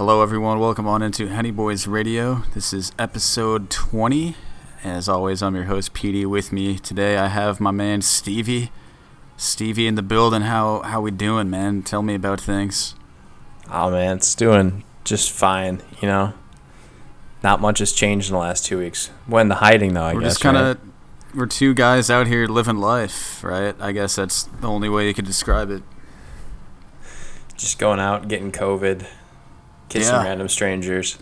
Hello, everyone. Welcome on into Henny Boys Radio. This is episode 20. As always, I'm your host, PD. With me today, I have my man Stevie. Stevie in the building. How how we doing, man? Tell me about things. Oh man, it's doing just fine. You know, not much has changed in the last two weeks. When the hiding though, I we're guess. just kind right? of we're two guys out here living life, right? I guess that's the only way you could describe it. just going out, getting COVID, kissing Yeah. random strangers.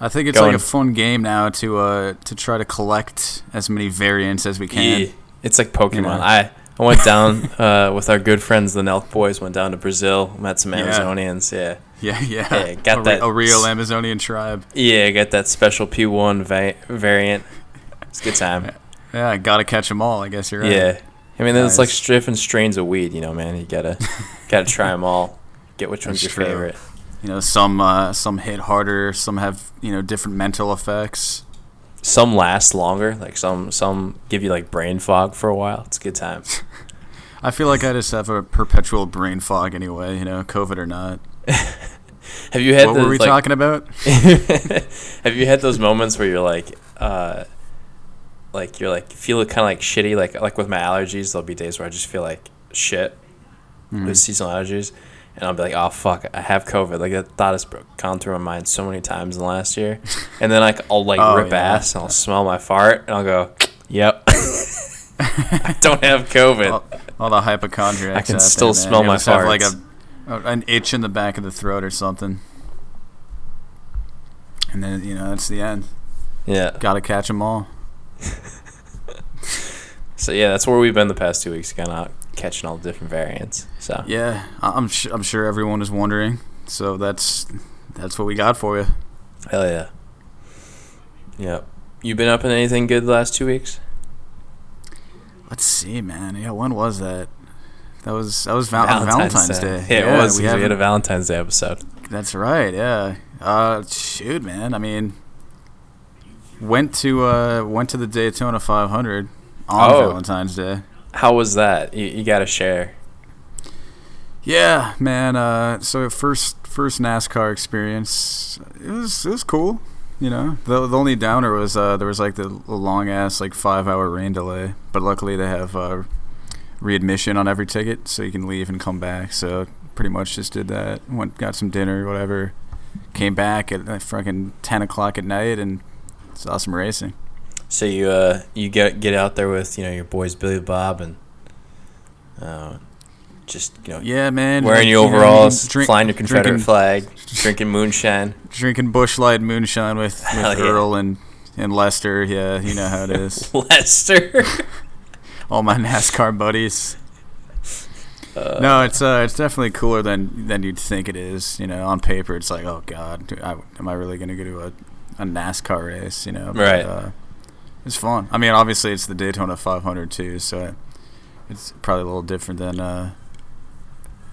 I think it's like a fun game now to uh to try to collect as many variants as we can. Yeah, it's like Pokemon. You know? I I went down uh, with our good friends, the Nelk Boys. Went down to Brazil, met some Amazonians. Yeah, Yeah, yeah. Yeah, got a, that a real Amazonian tribe. yeah. Got that special P1 va- variant. It's a good time. Yeah, gotta catch them all. I guess you're right. Yeah, I mean, there's like Nice. different strains of weed. You know, man. You gotta gotta try them all. Get which one's That's your true. favorite. You know, some uh, some hit harder. Some have you know different mental effects. Some last longer. Like some some give you like brain fog for a while. It's a good time. I feel like I just have a perpetual brain fog anyway. You know, COVID or not. Have you had what those, were we like, talking about? Have you had those moments where you're like, uh, like you're like feel kind of like shitty, like like with my allergies, there'll be days where I just feel like shit Mm-hmm. with seasonal allergies, and I'll be like, oh fuck, I have COVID. Like that thought has gone through my mind so many times in the last year, and then like I'll like Oh, rip yeah. ass and I'll smell my fart and I'll go, yep, I don't have COVID. all, all the hypochondriacs. I can out there, still smell my have like a, a- an itch in the back of the throat or something. And then you know that's the end. yeah. Gotta catch them all. So yeah, that's where we've been the past two weeks, kind of catching all the different variants. So Yeah, I'm su- I'm sure everyone is wondering. So that's that's what we got for you. hell yeah. Yep. You been up in anything good the last two weeks? Let's see, man. Yeah, when was that? That was that was val- Valentine's, Day. Yeah, it was. we We, had a Valentine's Day episode. That's right. Yeah. Uh, shoot, man. I mean, went to uh went to the Daytona 500 on Oh. Valentine's Day. How was that? You, you got to share. Yeah, man. Uh, so first first NASCAR experience. It was it was cool. You know, the the only downer was uh there was like the, long ass like five hour rain delay, but luckily they have uh readmission on every ticket, so you can leave and come back. So pretty much just did that. Went got some dinner, whatever. Came back at like fucking ten o'clock at night and saw some racing. So you uh you get get out there with you know your boys Billy Bob and uh, just you know Yeah, man. wearing your overalls, drink- flying your Confederate drinking, flag, drinking moonshine. drinking Busch Light moonshine with, Hell with yeah. Earl and and Lester. Yeah, you know how it is. Lester. all my NASCAR buddies. Uh, no, it's uh, it's definitely cooler than than you'd think it is. You know, on paper, it's like, oh god, I, am I really gonna go to a, a NASCAR race? You know, Right. Uh, it's fun. I mean, obviously, it's the Daytona 500 too, so it's probably a little different than uh,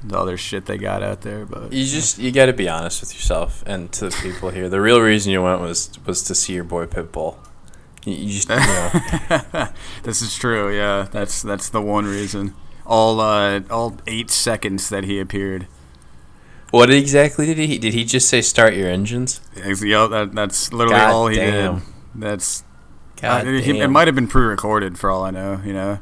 the other shit they got out there. But You just you got to be honest with yourself and to the people here. The real reason you went was was to see your boy Pitbull. You, you just you know this is true. Yeah, that's that's the one reason. All uh, all eight seconds that he appeared. what exactly did he did he just say start your engines? Yeah, that, that's literally God all he damn. did. That's God Uh, he- it might have been pre-recorded for all I know. You know.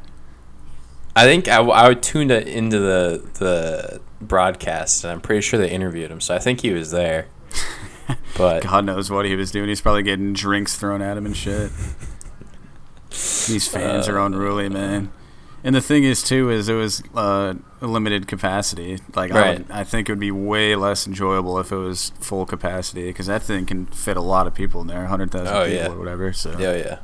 I think I would tuned it into the the broadcast, and I'm pretty sure they interviewed him, so I think he was there. But God knows what he was doing. He's probably getting drinks thrown at him and shit. These fans are Uh, unruly, man. And the thing is, too, is it was uh, a limited capacity. Like, I, Right. would, I think it would be way less enjoyable if it was full capacity because that thing can fit a lot of people in there, hundred thousand Oh, people yeah. or whatever. So yeah, yeah.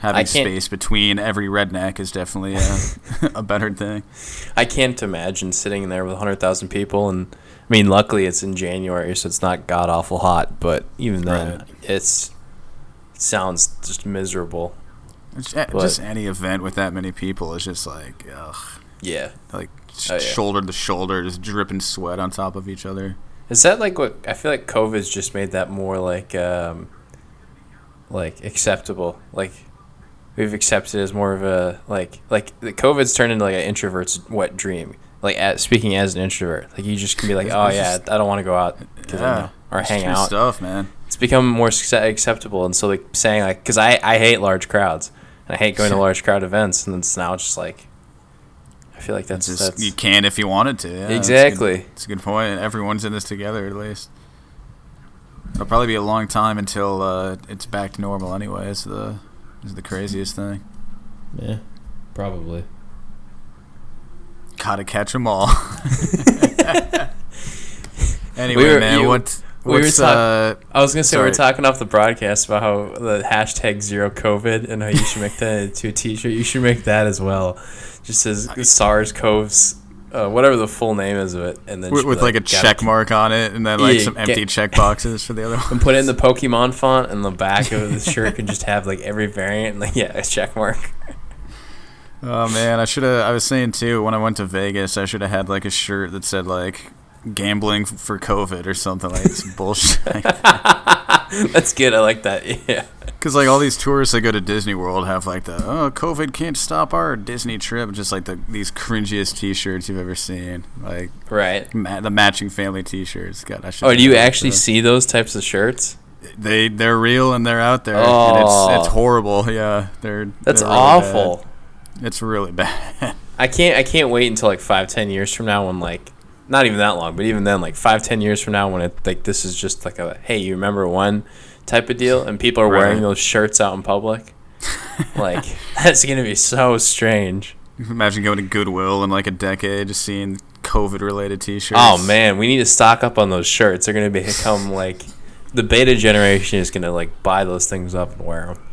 Having space between every redneck is definitely a, a better thing. I can't imagine sitting there with hundred thousand people, and I mean, luckily it's in January, so it's not god awful hot. But even then, Right. it's it sounds just miserable. It's But- just any event with that many people is just like, ugh, Yeah. like Oh, yeah. shoulder to shoulder, just dripping sweat on top of each other. Is that like what I feel like COVID's just made that more like um like acceptable. Like we've accepted as more of a like like the COVID's turned into like an introvert's wet dream. like at, speaking as an introvert. Like you just can be like, oh yeah, I don't want to go out 'cause I'm- Yeah, or hang out. stuff, man. It's become more acceptable, and so like saying like, because I I hate large crowds and I hate going to large crowd events, and then it's now just like, I feel like that's Just that's you can if you wanted to. Yeah, that's a good- exactly. It's a good point. Everyone's in this together, at least. It'll probably be a long time until uh, it's back to normal. Anyway, is the is the craziest thing. Yeah, probably. Gotta catch them all. anyway, We were- man, you- what we were talk- uh, I was gonna say we we're talking off the broadcast about how the hashtag zero COVID and how you should make that into a T-shirt. You should make that as well, just as SARS CoV's, uh, whatever the full name is of it, and then with, with like a gotta check mark on it, and then like Yeah, some empty check boxes for the other one. and put it in the Pokemon font, and the back of the shirt can just have like every variant, and like yeah, a check mark. Oh man, I should have. I was saying too when I went to Vegas, I should have had like a shirt that said like gambling for COVID or something like some bullshit. That's good. I like that. Yeah. Because like all these tourists that go to Disney World have like the oh COVID can't stop our Disney trip, just like the these cringiest T-shirts you've ever seen, like Right. ma- the matching family T-shirts. God, I should. Oh, do you actually those. see those types of shirts? They they're real and they're out there, Oh. it's it's horrible. Yeah, they're That's they're really awful. bad. It's really bad. I can't I can't wait until like five ten years from now when like not even that long, but even then like five ten years from now when it like this is just like a hey you remember one type of deal and people are wearing those shirts out in public. like that's gonna be so strange. Imagine going to Goodwill in like a decade, just seeing COVID-related T-shirts. Oh man, we need to stock up on those shirts. They're gonna become like the beta generation is gonna like buy those things up and wear them.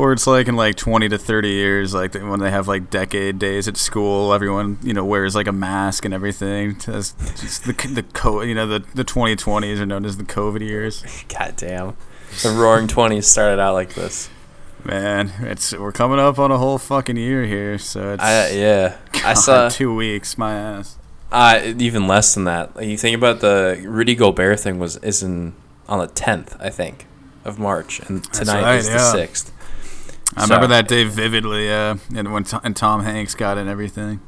Or it's like in like 20 to 30 years, like when they have like decade days at school, everyone, you know, wears like a mask and everything. Just the, the co- you know, the, the 2020s are known as the COVID years. God damn, the Roaring Twenties started out like this. Man, it's we're coming up on a whole fucking year here, so it's I yeah, I saw two weeks, my ass. Uh, even less than that. Like, you think about the Rudy Gobert thing was is in on the tenth, I think, of March, and tonight right, is the yeah. sixth. I remember that day vividly, yeah, and when Tom, and Tom Hanks got it and everything.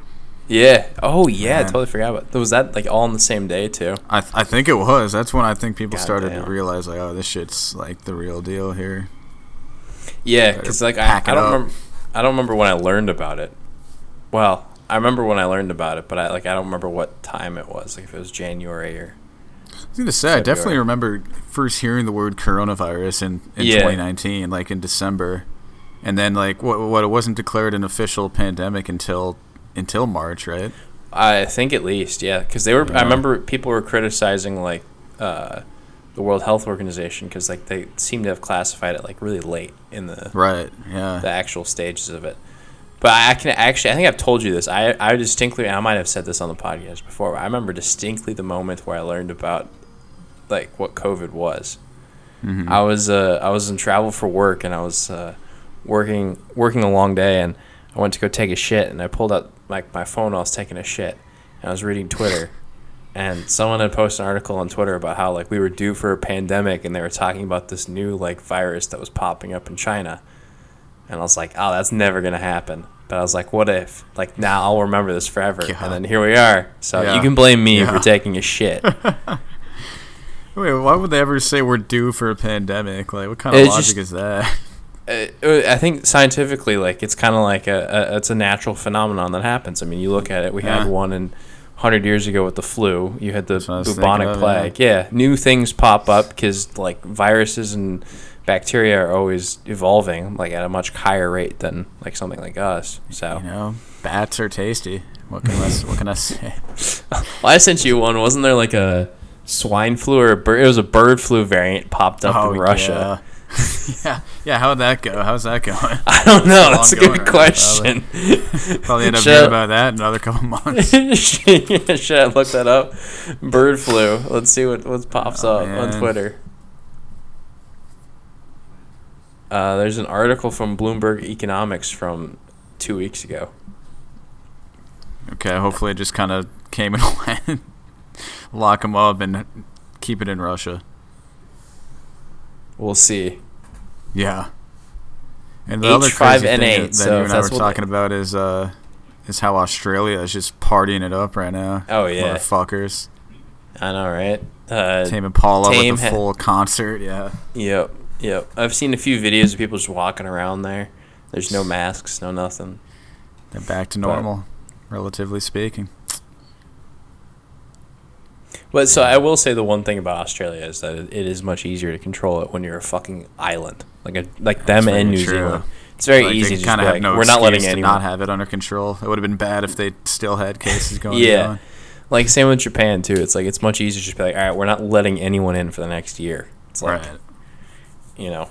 Yeah. Oh yeah, I totally forgot about. Was that like all on the same day too? I, th- I think it was. That's when I think people God started damn. to realize like, oh, this shit's like the real deal here. Yeah, because like I, I don't up. remember. I don't remember when I learned about it. Well, I remember when I learned about it, but I like I don't remember what time it was. Like if it was January or. I was gonna say, I definitely remember first hearing the word coronavirus in, in Yeah. 2019, like in December, and then like what what it wasn't declared an official pandemic until until March, right? I think at least, yeah, because they were. I remember people were criticizing like uh, the World Health Organization because like they seem to have classified it like really late in the Right. Yeah. the actual stages of it. But I can actually, I think I've told you this. I I distinctly, I might have said this on the podcast before. But I remember distinctly the moment where I learned about like what COVID was. Mhm. I was uh, I was in travel for work and I was uh, working working a long day and I went to go take a shit and I pulled out like my phone while I was taking a shit and I was reading Twitter and someone had posted an article on Twitter about how like we were due for a pandemic and they were talking about this new like virus that was popping up in China and I was like oh that's never gonna happen but I was like what if like now I'll remember this forever Yeah. and then here we are so Yeah. you can blame me Yeah. for taking a shit Wait, why would they ever say we're due for a pandemic? Like, what kind of It's logic just- is that? Uh, I think scientifically, like it's kind of like a, a it's a natural phenomenon that happens. I mean, you look at it. We Yeah. had one in hundred years ago with the flu. You had the That's what I was bubonic thinking of, plague. Yeah. new things pop up because like viruses and bacteria are always evolving like at a much higher rate than like something like us. So, You know, bats are tasty. What can I what can I say? well, I sent you one. Wasn't there like a swine flu or a bird? It was a bird flu variant popped up in Russia. Oh, Yeah. yeah, yeah. How'd that go? How's that going? I don't know. That's a good right now, question. Probably end up hearing about that in another couple months. Should I look that up? Bird flu. Let's see what, what pops Oh, up on. Twitter. Uh, there's an article from Bloomberg Economics from two weeks ago. Okay, hopefully it just kind of came and went. Lock them up and keep it in Russia. We'll see. Yeah. And the other crazy thing H5N8, that, that so you and I were talking about is uh, is how Australia is just partying it up right now. Oh, yeah. motherfuckers. I know, right? Uh, Tame Impala Tame with a ha- full concert. Yeah, Yep, yep. I've seen a few videos of people just walking around there. There's no masks, no nothing. they're back to But- normal, relatively speaking. But so I will say the one thing about Australia is that it, is much easier to control it when you're a fucking island, like a like them and New true. Zealand. It's very Like, easy to kind of have like, no we're not letting to anyone. not have it under control. It would have been bad if they still had cases going Yeah. on. like same with Japan too. It's like it's much easier to just be like, all right, we're not letting anyone in for the next year. It's like right. you know.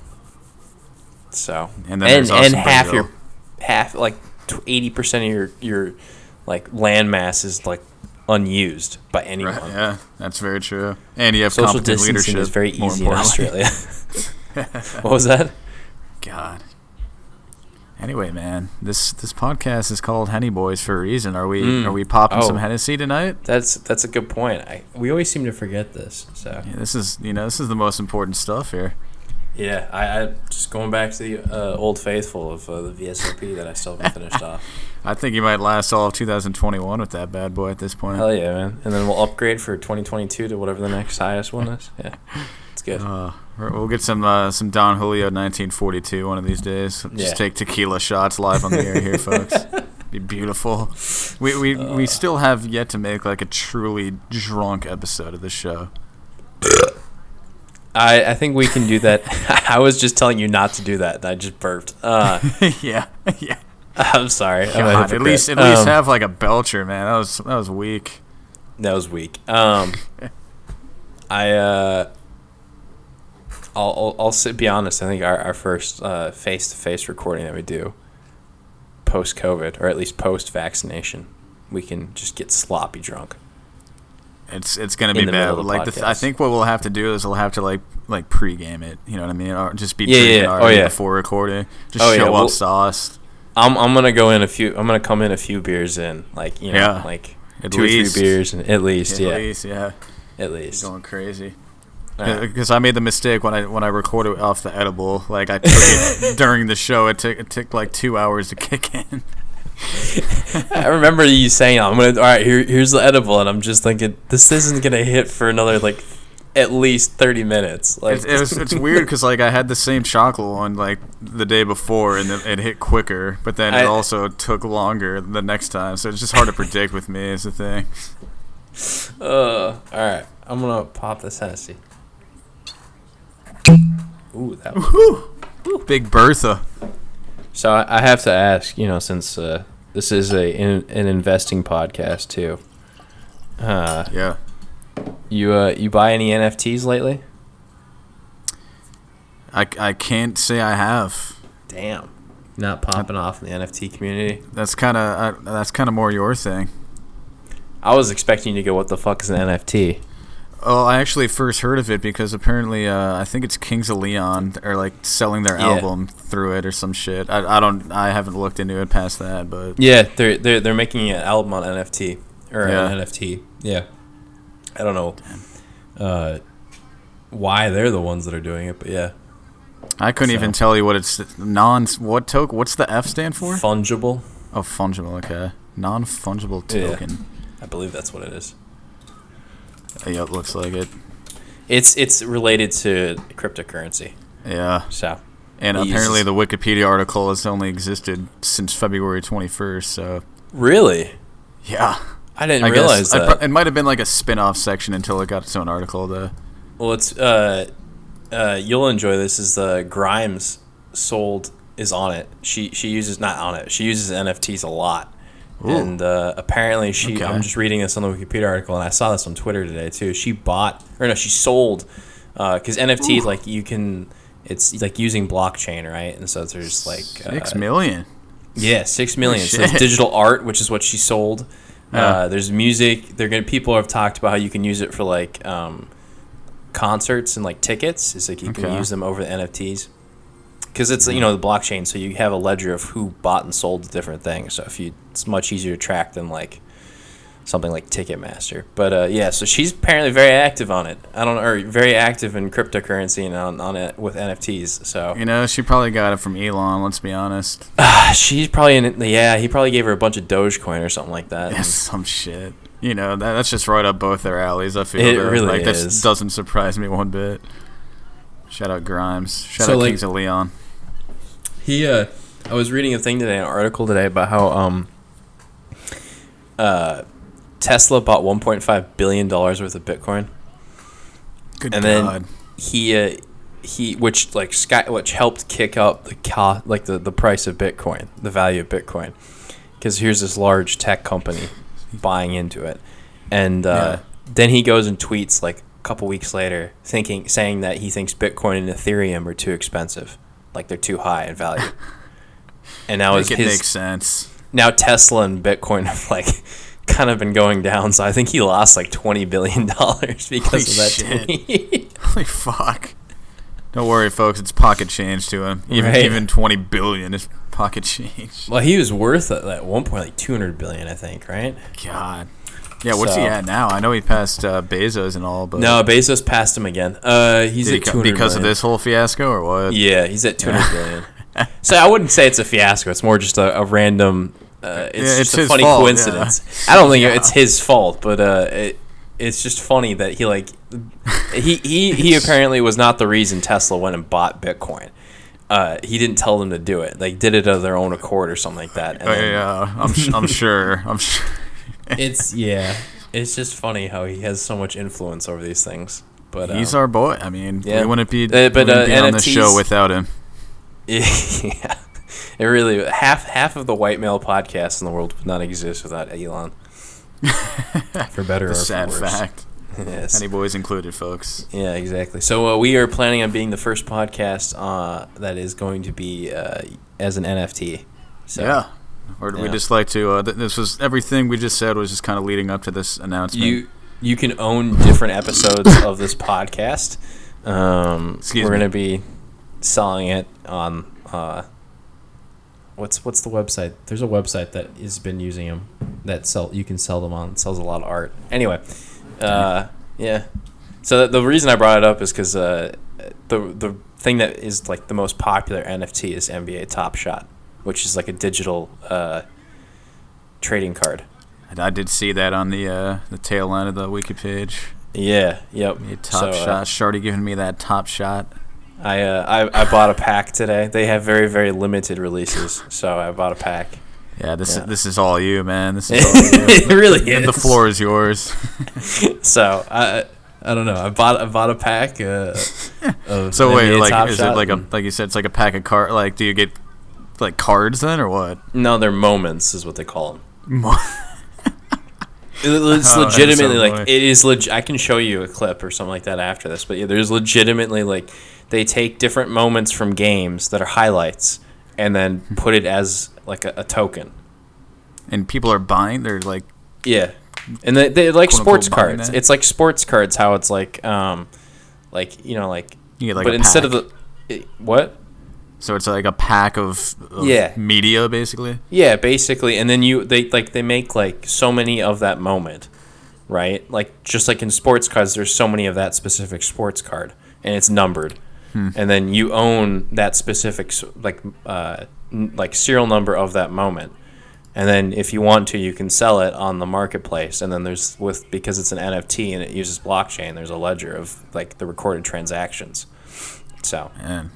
So And then and and half your half like eighty percent of your your like land mass is like unused by anyone. Right, yeah, that's very true. And you have Social competent distancing leadership. is very easy in. Australia. what was that? God. Anyway, man, this this podcast is called Henny Boys for a reason. Are we Mm. are we popping Oh. some Hennessy tonight? That's that's a good point. I we always seem to forget this. So Yeah, this is you know this is the most important stuff here. Yeah, I, I just going back to the uh, old faithful of uh, the VSOP that I still haven't finished off. I think you might last all of 2021 with that bad boy at this point. Hell yeah, man! And then we'll upgrade for 2022 to whatever the next highest one is. Yeah, it's good. Uh, we'll get some uh, some Don Julio 1942 one of these days. Just Yeah. take tequila shots live on the air here, folks. Be beautiful. We we, Uh. we still have yet to make like a truly drunk episode of the show. I I think we can do that. I was just telling you not to do that. I just burped. Uh, yeah, yeah. I'm sorry. I'm at least at least Um, have like a belcher, man. That was that was weak. That was weak. Um, I uh, I'll I'll, I'll sit, be honest. I think our our first face to face recording that we do post COVID, or at least post vaccination, we can just get sloppy drunk. It's it's gonna be bad. Like the th- I think what we'll have to do is we'll have to like like pregame it. You know what I mean? Or just be Yeah, yeah. Oh, yeah. before recording. Just Oh, yeah, show well- up sauced. I'm I'm gonna go in a few. I'm gonna come in a few beers in, like you know, Yeah. like At two least. or three beers, and at least, At yeah, least, yeah. at least. Going crazy. Because uh, I made the mistake when I when I recorded off the edible. Like I took it during the show. It took it took like two hours to kick in. I remember you saying, "I'm gonna all right. Here, here's the edible," and I'm just thinking, this isn't gonna hit for another like at least thirty minutes. Like It's, it was, it's weird because like I had the same chocolate one like the day before and it, it hit quicker, but then it I- also took longer the next time. So it's just hard to predict with me. Is the thing. Uh, all right, I'm gonna pop this Hennessy. Ooh, that. Was, Big Bertha. so I, I have to ask, you know, since uh, this is a in, an investing podcast too. Uh, Yeah. you uh, you buy any NFTs lately? I, I can't say I have. Damn, not popping off in the NFT community. That's kind of uh, that's kind of more your thing. I was expecting you to go, "What the fuck is an NFT?" Oh, I actually first heard of it because apparently uh, I think it's Kings of Leon are like selling their Yeah. album through it or some shit. I, I don't I haven't looked into it past that, but Yeah, they're they're they're making an album on NFT or Yeah. an NFT. Yeah, I don't know uh, why they're the ones that are doing it, but yeah, I couldn't So- even tell you what it's non what token. What's the F stand for? fungible. Oh, fungible. Okay, non fungible Yeah. token. I believe that's what it is. Yeah. it looks like it. It's it's related to cryptocurrency. Yeah, So and apparently uses- the Wikipedia article has only existed since February twenty first. So really, yeah, I didn't I realize guess that. pro- it might have been like a spin off section until it got its own article though. well, it's uh, uh, you'll enjoy this. Is the Grimes sold is on it. She she uses not on it. She uses NFTs a lot. Ooh. And uh, apparently, she. Okay. I'm just reading this on the Wikipedia article, and I saw this on Twitter today too. She bought, or no, she sold, because NFT like you can, it's like using blockchain, right? And so there's like Six uh, million. yeah, six million. So there's digital art, which is what she sold. Yeah. Uh, there's music. They're gonna. People have talked about how you can use it for like um, concerts and like tickets. It's like you can use them over the NFTs because it's you know the blockchain, so you have a ledger of who bought and sold the different things. So if you, it's much easier to track than like something like Ticketmaster. But uh, yeah, so she's apparently very active on it. I don't know, or very active in cryptocurrency and on, on it with NFTs. So You know, she probably got it from Elon. Let's be honest. she's probably in. Yeah, he probably gave her a bunch of Dogecoin or something like that. Yeah, some shit. You know, that, that's just right up both their alleys. I feel It though. really like is. that doesn't surprise me one bit. Shout out Grimes. Shout So, out like- Kings of Leon. He, uh, I was reading a thing today, an article today about how um, uh, Tesla bought 1.5 billion dollars worth of Bitcoin. Good and God. then he, uh, he, which like sky, which helped kick up the co- like the the price of Bitcoin, the value of Bitcoin, because here's this large tech company buying into it, and uh, then he goes and tweets like a couple weeks later, thinking saying that he thinks Bitcoin and Ethereum are too expensive, like they're too high in value. And now it makes sense. now Tesla and Bitcoin have like kind of been going down. So I think he lost like twenty billion dollars because Holy of that shit. tweet. Holy fuck. Don't worry, folks. It's pocket change to him. Even Right. even twenty billion is pocket change. well, he was worth at at one point like two hundred billion, I think, right? God. Yeah, what's he at now? I know he passed uh, Bezos and all, but No, Bezos passed him again. Uh, he's did he at hundred because of this whole fiasco or what? Yeah, he's at two hundred billion. so I wouldn't say it's a fiasco. It's more just a, a random. Uh, it's Yeah, just a funny fault, yeah. coincidence. I don't think Yeah. it's his fault, but uh, it, it's just funny that he like he, he he apparently was not the reason Tesla went and bought Bitcoin. Uh, he didn't tell them to do it. They did it of their own accord or something like that. And Oh, then- yeah, I'm, sh- I'm sure. I'm sure. It's yeah. It's just funny how he has so much influence over these things. But He's um, our boy. I mean, yeah. we wouldn't be, Uh, but, wouldn't uh, be on this show without him. yeah, it really half half of the white male podcasts in the world would not exist without Elon. for better The or sad for worse. fact. Yes. Henny Boys included, folks. Yeah, exactly. So uh, we are planning on being the first podcast uh, that is going to be uh, as an NFT. So yeah. Or we yeah. just like to. Uh, th- this was everything we just said was just kind of leading up to this announcement. you you can own different episodes of this podcast. Um, Excuse we're me. to be selling it on uh, what's what's the website? There's a website that has been using them that sell you can sell them on. It sells a lot of art. Anyway, uh, yeah. So the reason I brought it up is because uh, the the thing that is like the most popular NFT is NBA Top Shot, which is like a digital uh, trading card. And I did see that on the uh, the tail end of the wiki page. Yeah. Yep. Top So, uh, shot. Shardy giving me that top shot. I, uh, I I bought a pack today. They have very very limited releases, so I bought a pack. Yeah, this Yeah. is this is all you, man. This is all you. it really And is. the floor is yours. So I I don't know. I bought I bought a pack. Uh, So wait, like, is it like a like you said? It's like a pack of card. Like, do you get like cards then, or what? no? They're moments, is what they call them. Mo- It's Oh, legitimately like funny. it is. Leg- I can show you a clip or something like that after this. But yeah, there's legitimately like they take different moments from games that are highlights and then put it as like a, a token. and people are buying. They're like, Yeah, and they they like sports cards. It's like sports cards. How it's like um, like you know like. you get like but instead pack. of the it- what? So it's like a pack of, of Yeah. media basically. Yeah, basically, and then you they like they make like so many of that moment, right? Like just like in sports cards, there's so many of that specific sports card, and it's numbered, and then you own that specific like uh, n- like serial number of that moment, and then if you want to, you can sell it on the marketplace, and then there's with because it's an NFT and it uses blockchain, there's a ledger of like the recorded transactions. So Man,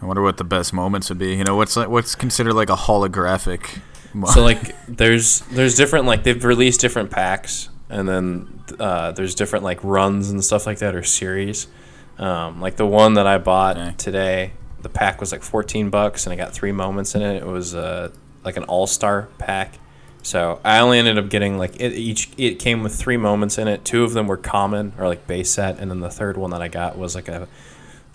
I wonder what the best moments would be. You know, what's like what's considered like a holographic. mo- so like there's there's different like they've released different packs and then uh, there's different like runs and stuff like that or series um, like the one that i bought Okay. today the pack was like 14 bucks and i got three moments in it it was uh, like an all-star pack so i only ended up getting like it each it came with three moments in it two of them were common or like base set and then the third one that i got was like a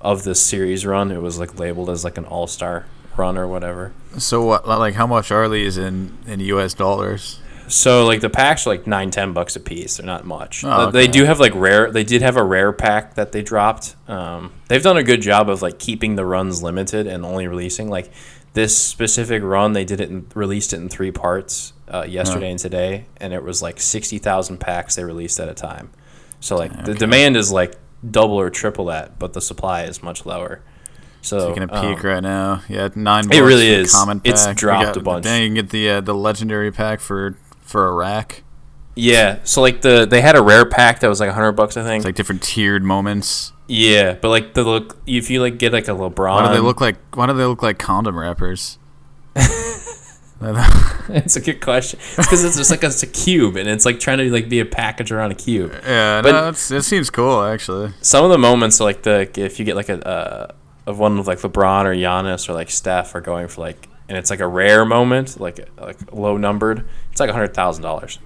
of this series run it was like labeled as like an all-star run or whatever so what? Like, how much are these in in U.S. dollars? So like the packs are like nine, ten bucks a piece. They're not much. Oh, They do have like rare. They did have a rare pack that they dropped. Um, they've done a good job of like keeping the runs limited and only releasing like this specific run they did it released it in three parts uh, yesterday and today, and it was like sixty thousand packs they released at a time. So like the demand is like double or triple that, but the supply is much lower. So Taking a um, peek right now. Yeah, nine. It bucks really is. Common It's pack. We dropped got- a bunch. Then you can get the uh, the legendary pack for for a rack. Yeah, so like the they had a rare pack that was like hundred bucks, I think. It's like different tiered moments. yeah, but like the look, if you like get like a LeBron, Why do they look like? Why do they look like condom wrappers? it's a good question. It's because it's just like a, it's a cube, and it's like trying to like be a package around a cube. yeah, But- no, it seems cool actually. Some of the moments, like the if you get like a uh, of one with like LeBron or Giannis or like Steph are going for like, and it's like a rare moment, like like low numbered. It's like a hundred thousand dollars.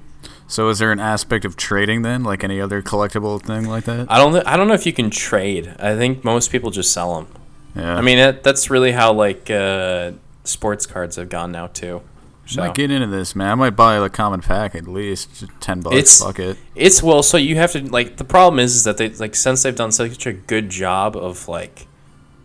So is there an aspect of trading then, like any other collectible thing like that? I don't thi- I don't know if you can trade. I think most people just sell them. Yeah. I mean, that, that's really how like uh, sports cards have gone now too. Should I So might get into this, man. I might buy a common pack at least, ten bucks. It's- fuck it. it's well, so you have to like the problem is is that they like since they've done such a good job of like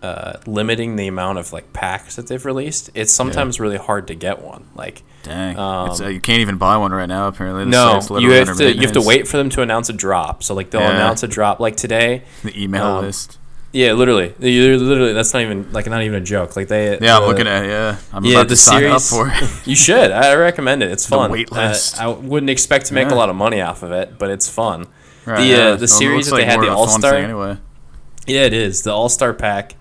uh, limiting the amount of like packs that they've released, it's sometimes really hard to get one. Like Dang, Um, it's, uh, you can't even buy one right now. Apparently, The no, you have to you have to wait for them to announce a drop. So like they'll Yeah. announce a drop like today. The email um, list. Yeah, literally, You- literally. That's not even like not even a joke. Like they Yeah, I'm looking at. it, Yeah, I'm yeah, about the to sign up for it. You should. I recommend it. It's The fun. wait Uh. I wouldn't expect to make Yeah. a lot of money off of it, but it's fun. Right, the, yeah. uh, the Well, it series that they had, the of a fun All-Star- Anyway, Yeah, it is the All Star Pack.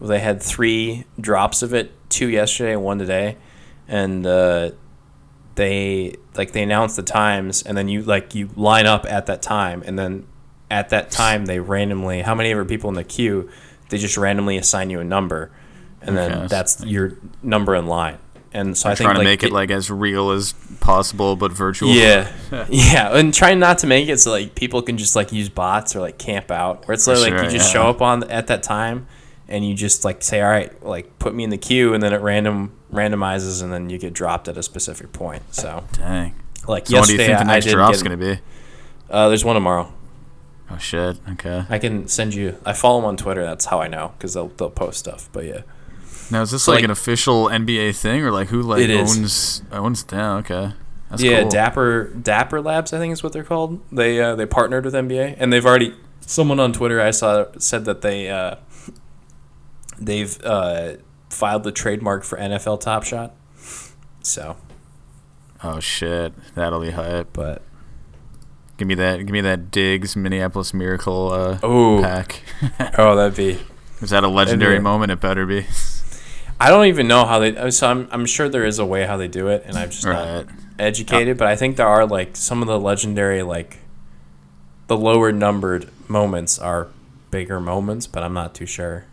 They had three drops of it, two yesterday and one today, and uh, they like they announced the times, and then you like you line up at that time, and then at that time they randomly how many ever people in the queue, they just randomly assign you a number, and then Okay. that's your number in line. And so I think trying to like, make it like as real as possible, but virtual. yeah, yeah, and trying not to make it so like people can just like use bots or like camp out, where it's For literally like you just yeah. show up on at that time, and you just like say, all right, like put me in the queue, and then it random randomizes, and then you get dropped at a specific point. So Dang. like So when do you yesterday, think the I, I next did drop's get, gonna be? uh, there's one tomorrow. Oh shit. Okay. I can send you. I follow them on Twitter. That's how I know because they'll they'll post stuff. But yeah, Now is this So, like, like- an official NBA thing or like who like It is. owns owns? Down. Okay. That's yeah, cool. Dapper Dapper Labs, I think is what they're called. They uh, they partnered with NBA, and they've already. Someone on Twitter I saw said that they uh, they've uh, filed the trademark for NFL Top Shot. So, Oh shit. That'll be hype. but Give me that. Give me that Diggs Minneapolis Miracle uh, oh pack. oh that'd be. Is that a legendary be- moment? It better be. I don't even know how they. So I'm I'm sure there is a way how they do it, and I'm just Right. not educated. But I think there are like some of the legendary like the lower numbered moments are bigger moments, but I'm not too sure.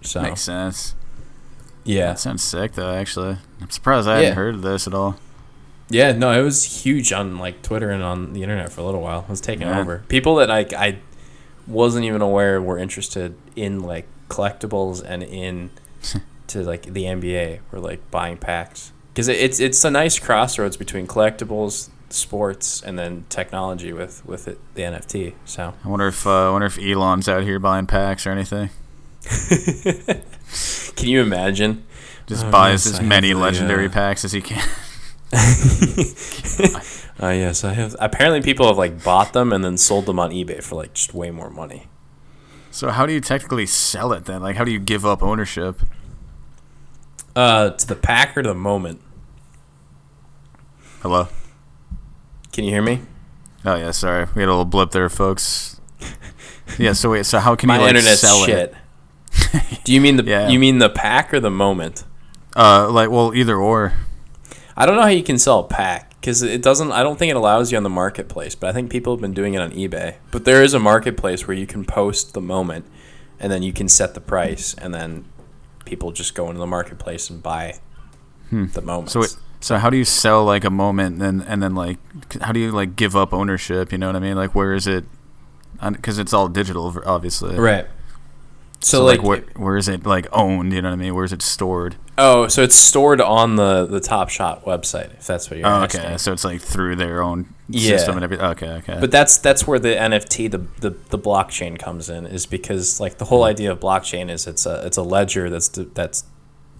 So Makes sense. yeah, That sounds sick though. Actually, I'm surprised I hadn't heard of this at all. Yeah, no, it was huge on like Twitter and on the internet for a little while. It was taking Yeah. over. People that like I wasn't even aware were interested in like collectibles and in to like the NBA were like buying packs because it, it's it's a nice crossroads between collectibles, sports, and then technology with with it, the NFT. So I wonder if uh, I wonder if Elon's out here buying packs or anything. can you imagine? Just Oh, buys as many legendary uh, packs as he can. Oh yes, I have. Apparently, people have like bought them and then sold them on eBay for like just way more money. So how do you technically sell it then? Like how do you give up ownership? Uh, to the pack or to the moment. Hello. Can you hear me? Oh yeah, sorry. We had a little blip there, folks. Yeah. So wait. So how can My you like internet's sell shit. it? Do you mean the Yeah. you mean the pack or the moment? Uh, like well, either or. I don't know how you can sell a pack because it doesn't. I don't think it allows you on the marketplace, but I think people have been doing it on eBay. But there is a marketplace where you can post the moment, and then you can set the price, and then people just go into the marketplace and buy the moments. Hmm. So so how do you sell like a moment and then and then like how do you like give up ownership? You know what I mean? Like where is it? Because it's all digital, obviously. right. So, So, like, like, where where is it like owned? You know what I mean? Where is it stored? Oh, so it's stored on the the Top Shot website, if that's what you're Oh, asking. okay. So it's like through their own Yeah. system and everything. Okay, okay. But that's that's where the NFT, the, the the blockchain comes in, is because like the whole hmm. idea of blockchain is it's a it's a ledger that's that's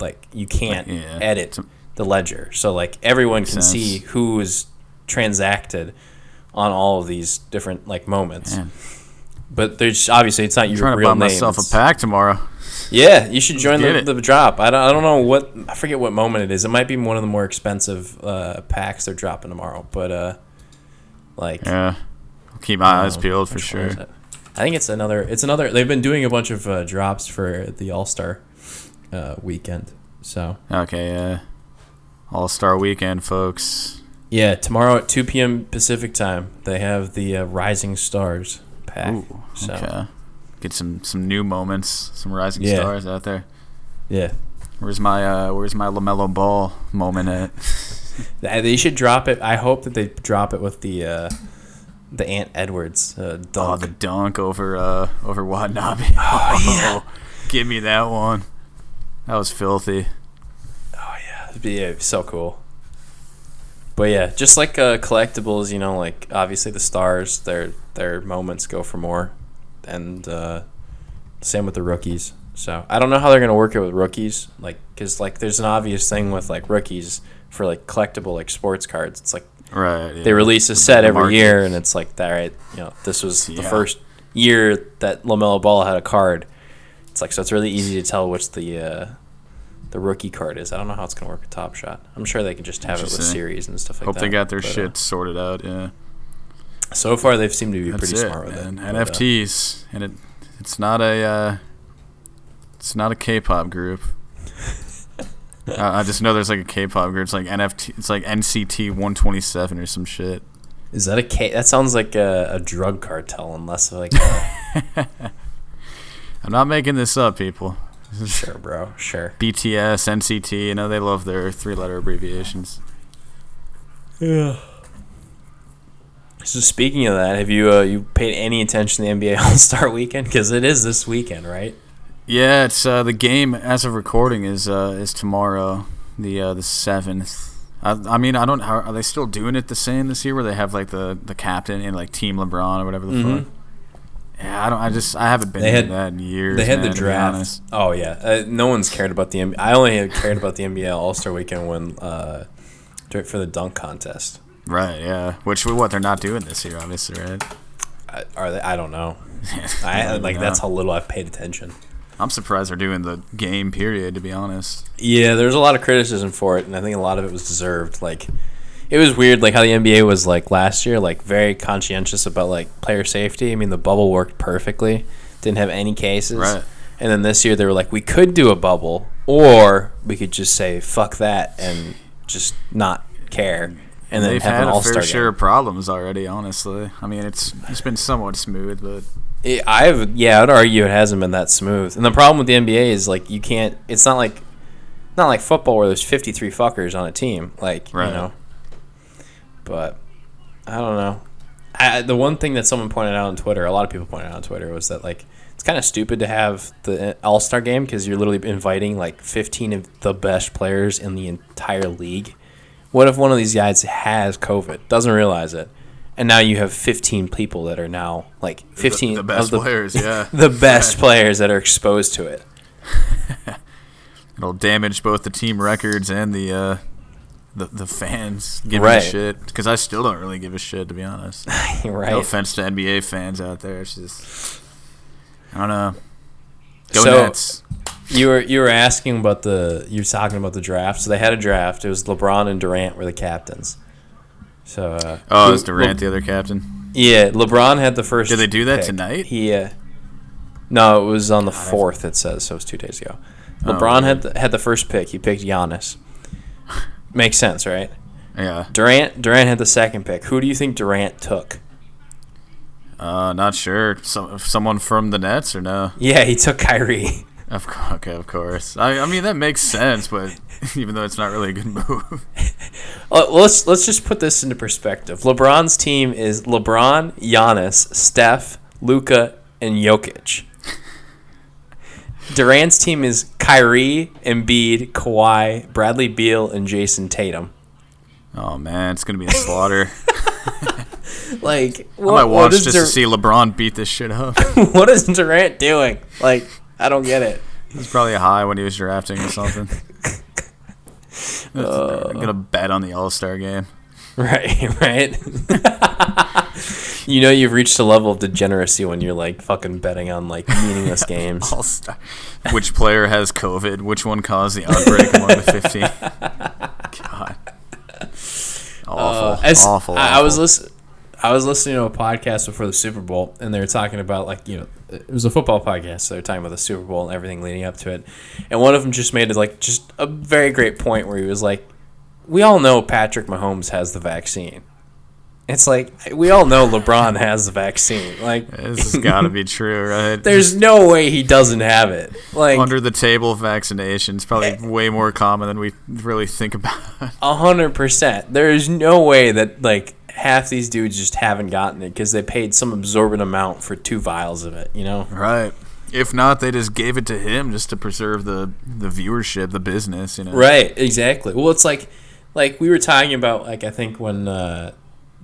like you can't Yeah. edit the ledger. So like everyone can sense. see who is transacted on all of these different like moments. But there's obviously it's not I'm your trying to real buy name. myself a pack tomorrow. Yeah, you should join the, the drop. I don't, I don't know what I forget what moment it is. It might be one of the more expensive uh, packs they're dropping tomorrow. But uh, like Yeah, I'll keep my eyes Oh, peeled for sure. I think it's another. It's another. They've been doing a bunch of uh, drops for the All Star uh, weekend. So Okay, yeah. All Star Weekend, folks. yeah, tomorrow at two p.m. Pacific time, they have the uh, Rising Stars pack. Ooh, so okay. Get some some new moments, some rising Yeah. stars out there. yeah, Where's my uh Where's my LaMelo Ball moment at? They should drop it. I hope that they drop it with the uh, the Ant Edwards uh, Oh, the dunk over uh over Watanabe. Oh, yeah. give me that one. That was filthy. Oh yeah, it'd be it'd be so cool. But yeah, just like uh, collectibles, you know, like obviously the stars, their their moments go for more, and uh, same with the rookies. So I don't know how they're gonna work it with rookies, like because like there's an obvious thing with like rookies for like collectible like sports cards. It's like Right. they release a set every market. year, and it's like that. Right, you know, this was the first year that LaMelo Ball had a card. It's like so it's really easy to tell which the uh, the rookie card is. I don't know how it's gonna work with Top Shot. I'm sure they can just have it with series and stuff like Hope that. Hope they got their But, uh, shit sorted out. Yeah. So far, they've seemed to be That's pretty it, smart with man. it. but, uh, NFTs, and it it's not a uh, it's not a K-pop group. I I just know there's like a K-pop group. It's like NFT. It's like NCT 127 or some shit. is that a K? That sounds like a, a drug cartel, unless like a, I'm not making this up, people. sure, bro, sure. BTS, NCT. You know they love their three-letter abbreviations. Yeah. So speaking of that, have you uh, you paid any attention to the NBA All Star Weekend? Because it is this weekend, right? Yeah, it's uh, the game as of recording is uh, is tomorrow, the uh, the seventh. I, I mean, I don't. Are, are they still doing it the same this year, where they have like the, the captain and like Team LeBron or whatever the Mhm. fuck? Yeah, I don't. I just I haven't been They to had- that in years. They had man, the draft. Oh yeah, uh, no one's cared about the. NBA. I only cared about the NBA All Star Weekend when uh, for the dunk contest. Right. Yeah. Which what they're not doing this year, obviously, right? I, are they? I don't know. I I don't like know. that's how little I've paid attention. I'm surprised they're doing the game period. To be honest. Yeah, there's a lot of criticism for it, and I think a lot of it was deserved. Like, it was weird, like how the NBA was like last year, like very conscientious about like player safety. I mean, the bubble worked perfectly, didn't have any cases. Right. And then this year they were like, we could do a bubble, or we could just say fuck that and just not care, and then they've have had an a all fair star share of problems already. Honestly, I mean, it's it's been somewhat smooth, but It, I've yeah, I'd argue it hasn't been that smooth. And the problem with the NBA is like you can't. It's not like not like football where there's 53 fuckers on a team. Like Right. you know. But I don't know. I, the one thing that someone pointed out on Twitter, a lot of people pointed out on Twitter, was that like it's kind of stupid to have the uh, All Star game because you're literally inviting like 15 of the best players in the entire league. What if one of these guys has COVID, doesn't realize it, and now you have 15 people that are now like 15 the, the best of the, players. Yeah. the best players that are exposed to it. It'll damage both the team records and the uh, the the fans giving Right. a shit. Because I still don't really give a shit, to be honest. right. No offense to NBA fans out there. It's just I don't know. Go So- Nets. You were you were asking about the you were talking about the draft. So they had a draft. It was LeBron and Durant were the captains. So uh, Oh, is Durant Le- the other captain? yeah, LeBron had the first. Did they do that pick. tonight? He uh, no, it was on the fourth. It says so. It was two days ago. Oh, LeBron okay. had the, had the first pick. He picked Giannis. Makes sense, right? Yeah. Durant Durant had the second pick. Who do you think Durant took? Uh, not sure. Some someone from the Nets or no? Yeah, he took Kyrie. Of course. Okay, of course. I I mean that makes sense, but even though it's not really a good move. Uh, let's let's just put this into perspective. LeBron's team is LeBron, Giannis, Steph, Luka, and Jokic. Durant's team is Kyrie, Embiid, Kawhi, Bradley Beal, and Jayson Tatum. Oh man, it's gonna be a slaughter. Like, I might watch just to see LeBron beat this shit up. what is Durant doing? Like, I don't get it. He's probably high when he was drafting or something. I'm gonna bet on the All Star game. Right, right. you know you've reached a level of degeneracy when you're like fucking betting on like meaningless games. All Star. Which player has COVID? Which one caused the outbreak among the 15? God. Awful. Uh, as- awful. I, I was listening. I was listening to a podcast before the Super Bowl, and they were talking about like you know, it was a football podcast. So they were talking about the Super Bowl and everything leading up to it, and one of them just made it like just a very great point where he was like, "We all know Patrick Mahomes has the vaccine. It's like we all know LeBron has the vaccine. Like, This has got to be true, right? there's no way he doesn't have it. Like, under the table vaccinations probably eh. way more common than we really think about. A hundred percent. There is no way that like half these dudes just haven't gotten it because they paid some absorbent amount for two vials of it. You know. right. If not, they just gave it to him just to preserve the the viewership, the business, you know. Right. Exactly. Well, it's like like we were talking about like I think when uh,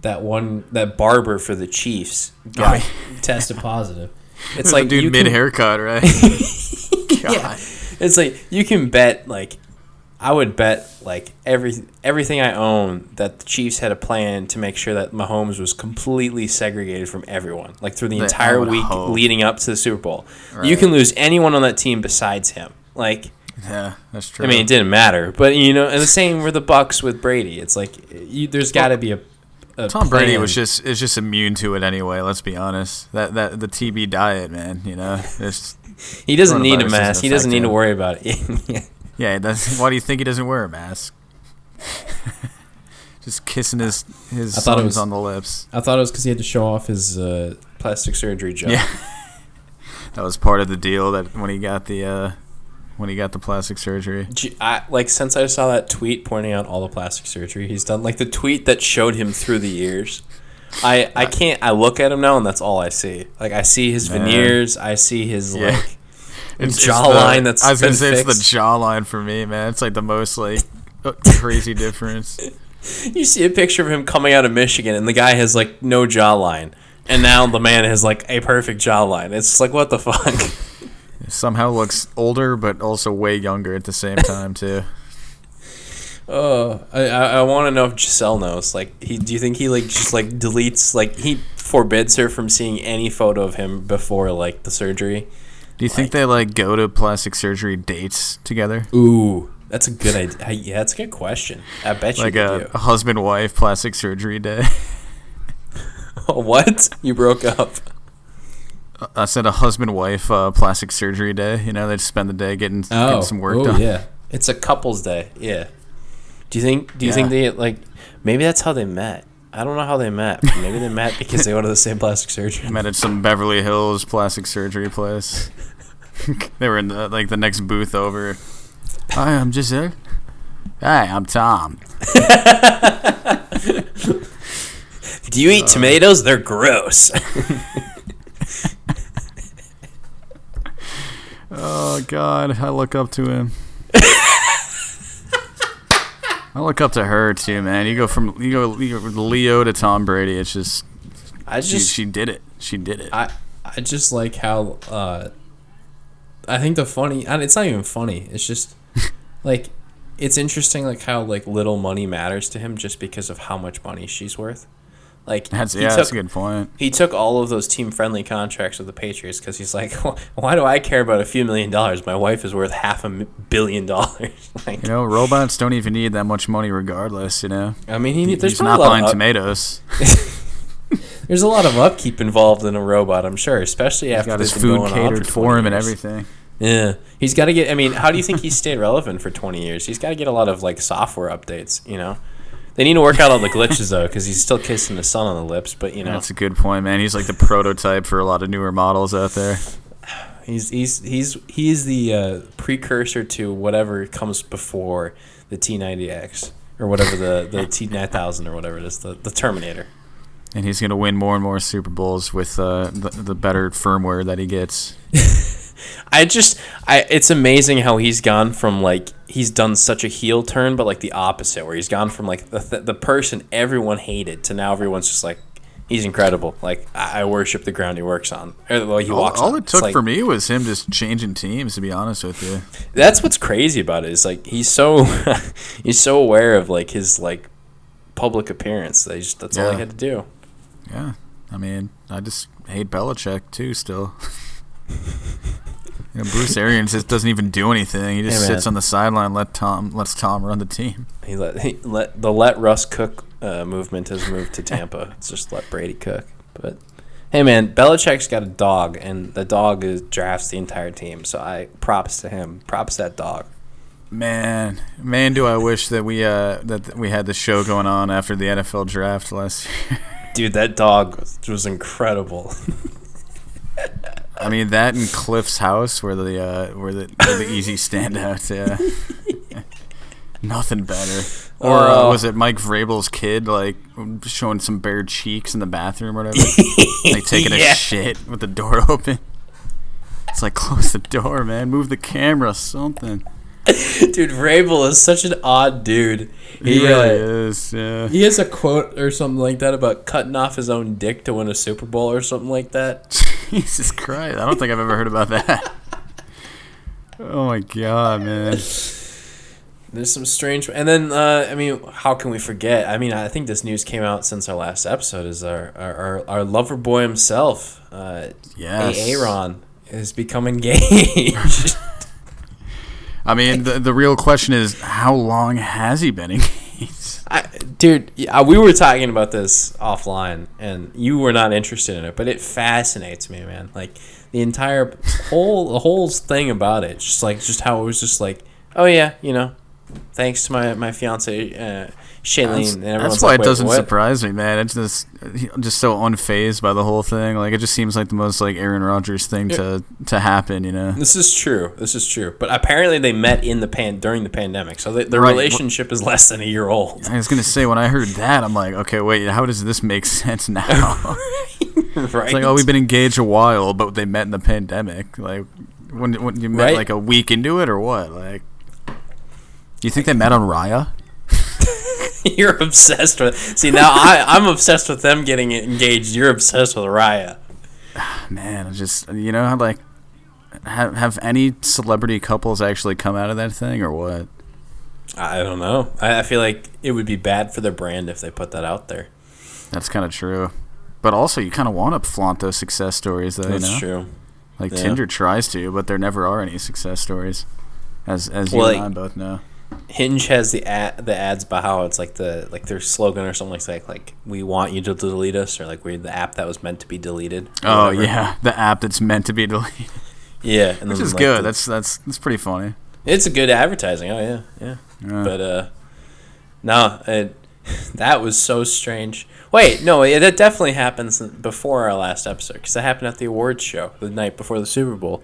that one that barber for the Chiefs got Oh, tested positive. It's like dude mid haircut, right? Yeah. It's like you can bet like I would bet like every everything I own that the Chiefs had a plan to make sure that Mahomes was completely segregated from everyone, like through the I entire week hope. leading up to the Super Bowl. You can lose anyone on that team besides him. Like Yeah, that's true. I mean, it didn't matter, but you know, and the same were the Bucks with Brady. It's like you, there's got to be a, a Tom Brady was just is just immune to it anyway. Let's be honest. That that the TB diet, man. You know, it's he doesn't need a mask. He doesn't need to worry about it. yeah. That's why do you think he doesn't wear a mask? just kissing his his I thought it was- on the lips. I thought it was because he had to show off his. uh, plastic surgery job. Yeah. That was part of the deal. That when he got the uh, when he got the plastic surgery. Gee, I, like since I saw that tweet pointing out all the plastic surgery he's done, like the tweet that showed him through the years. I I can't. I look at him now and that's all I see. Like I see his veneers. I see his Yeah. like It's, it's jawline the- that's I was gonna say it's the jawline for me, man. It's like the most like uh, crazy difference. You see a picture of him coming out of Michigan, and the guy has like no jawline, and now the man has like a perfect jawline. It's like what the fuck. Somehow looks older, but also way younger at the same time too. Oh, I I, I want to know if Gisele knows. Like, he do you think he like just like deletes like he forbids her from seeing any photo of him before like the surgery? Do you think they like go to plastic surgery dates together? Ooh, that's a good idea. Yeah, that's a good question. I bet you Like a, a husband wife plastic surgery day. what? You broke up? I said a husband wife uh, plastic surgery day. You know, they just spend the day getting, Oh, getting some work oh done. yeah. It's a couple's day. Yeah. Do you think? Do you Yeah. think they like? Maybe that's how they met. I don't know how they met. Maybe they met because they went to the same plastic surgery. Met at some Beverly Hills plastic surgery place. they were in the like the next booth over. Hi, I'm Gisele. Hi, I'm Tom. Do you eat tomatoes? They're gross. Oh God, I look up to him. I look up to her too, man. You go from you go, you go Leo to Tom Brady. It's just I she, just she did it. She did it. I I just like how uh, I think the funny and it's not even funny. It's just like it's interesting like how like little money matters to him just because of how much money she's worth. Like That's he yeah, took that's a good point. he took all of those team friendly contracts with the Patriots because he's like, why do I care about a few million dollars? My wife is worth half a billion dollars. like, You know, robots don't even need that much money, regardless. You know, I mean, he, He- there's he's not buying up- tomatoes. there's a lot of upkeep involved in a robot, I'm sure, especially He's after got his food catered for for 20 him and everything. Yeah, he's got to get. I mean, how do you think he's stayed relevant for 20 years? He's got to get a lot of like software updates. You know, they need to work out all the glitches though, because he's still kissing the sun on the lips. But you know, That's a good point, man. He's like the prototype for a lot of newer models out there. he's he's he's he's the uh, precursor to whatever comes before the T90X or whatever the the T9000 or whatever it is, the the Terminator. And he's gonna win more and more Super Bowls with uh, the, the better firmware that he gets. I just, I it's amazing how he's gone from like he's done such a heel turn, but like the opposite, where he's gone from like the th- the person everyone hated to now everyone's just like he's incredible. Like I, I worship the ground he works on. Or well, he All, walks all on. it took like- for me was him just changing teams. To be honest with you, That's what's crazy about it. Is like he's so he's so aware of like his like public appearance. That that's all he Yeah. had to do. yeah. I mean, I just hate Belichick too. Still, you know, Bruce Arians just doesn't even do anything. He just Hey, sits on the sideline, let Tom lets Tom run the team. He let he let the let Russ cook uh, movement has moved to Tampa. it's just let Brady cook. But hey, man, Belichick's got a dog, and the dog is drafts the entire team. So I props to him. Props that dog. Man, man, do I wish that we uh that we had the show going on after the NFL draft last year. Dude, that dog was, was incredible. I mean that and Cliff's house were the uh were the were the easy standouts. Yeah, nothing better. Or uh, Oh. was it Mike Vrabel's kid like showing some bare cheeks in the bathroom or whatever, like taking Yeah. a shit with the door open? It's like close the door, man. Move the camera, something. Dude, Vrabel is such an odd dude. He, He, really uh, is. Yeah. He has a quote or something like that about cutting off his own dick to win a Super Bowl or something like that. Jesus Christ! I don't think I've ever heard about that. Oh my god, man! There's some strange, and then uh, I mean, how can we forget? I mean, I think this news came out since our last episode. Is our our, our, our lover boy himself, uh, Yes. Aaron, is becoming engaged. I mean, the the real question is, how long has he been engaged? I, dude, yeah, we were talking about this offline, and you were not interested in it, but it fascinates me, man. Like the entire whole the whole thing about it, just like just how it was just like, oh yeah, you know, thanks to my my fiance uh, Shailene, That's, and that's why like, it doesn't what?" surprise me, man. It's just just so unfazed by the whole thing. Like it just seems like the most like Aaron Rodgers thing to to happen. You know? This is true. This is true. But apparently they met in the pan during the pandemic, so the, their Right. relationship is less than a year old. I was gonna say when I heard that, I'm like, okay, wait, how does this make sense now? right? It's like, oh, we've been engaged a while, but they met in the pandemic. Like, when, when you met Right. like a week into it, or what? Like, you think they met on Raya? You're obsessed with. See now, I I'm obsessed with them getting engaged. You're obsessed with Raya. Man, it's just you know, like, have have any celebrity couples actually come out of that thing, or what? I don't know. I, I feel like it would be bad for their brand if they put that out there. That's kind of true. But also, you kind of want to flaunt those success stories, though. That's you know? true. Like Yeah. Tinder tries to, but there never are any success stories, as as you Well, and like- I both know. Hinge has the ad, the ads about how it's like the like their slogan or something like that, like we want you to delete us or like we're the app that was meant to be deleted. Oh whatever. yeah, the app that's meant to be deleted, yeah, and which is like, good. the- that's that's that's pretty funny. it's a good advertising. Oh yeah, yeah. Yeah. But uh, no, it, that was so strange. Wait, no, it, that definitely happens before our last episode because that happened at the awards show the night before the Super Bowl.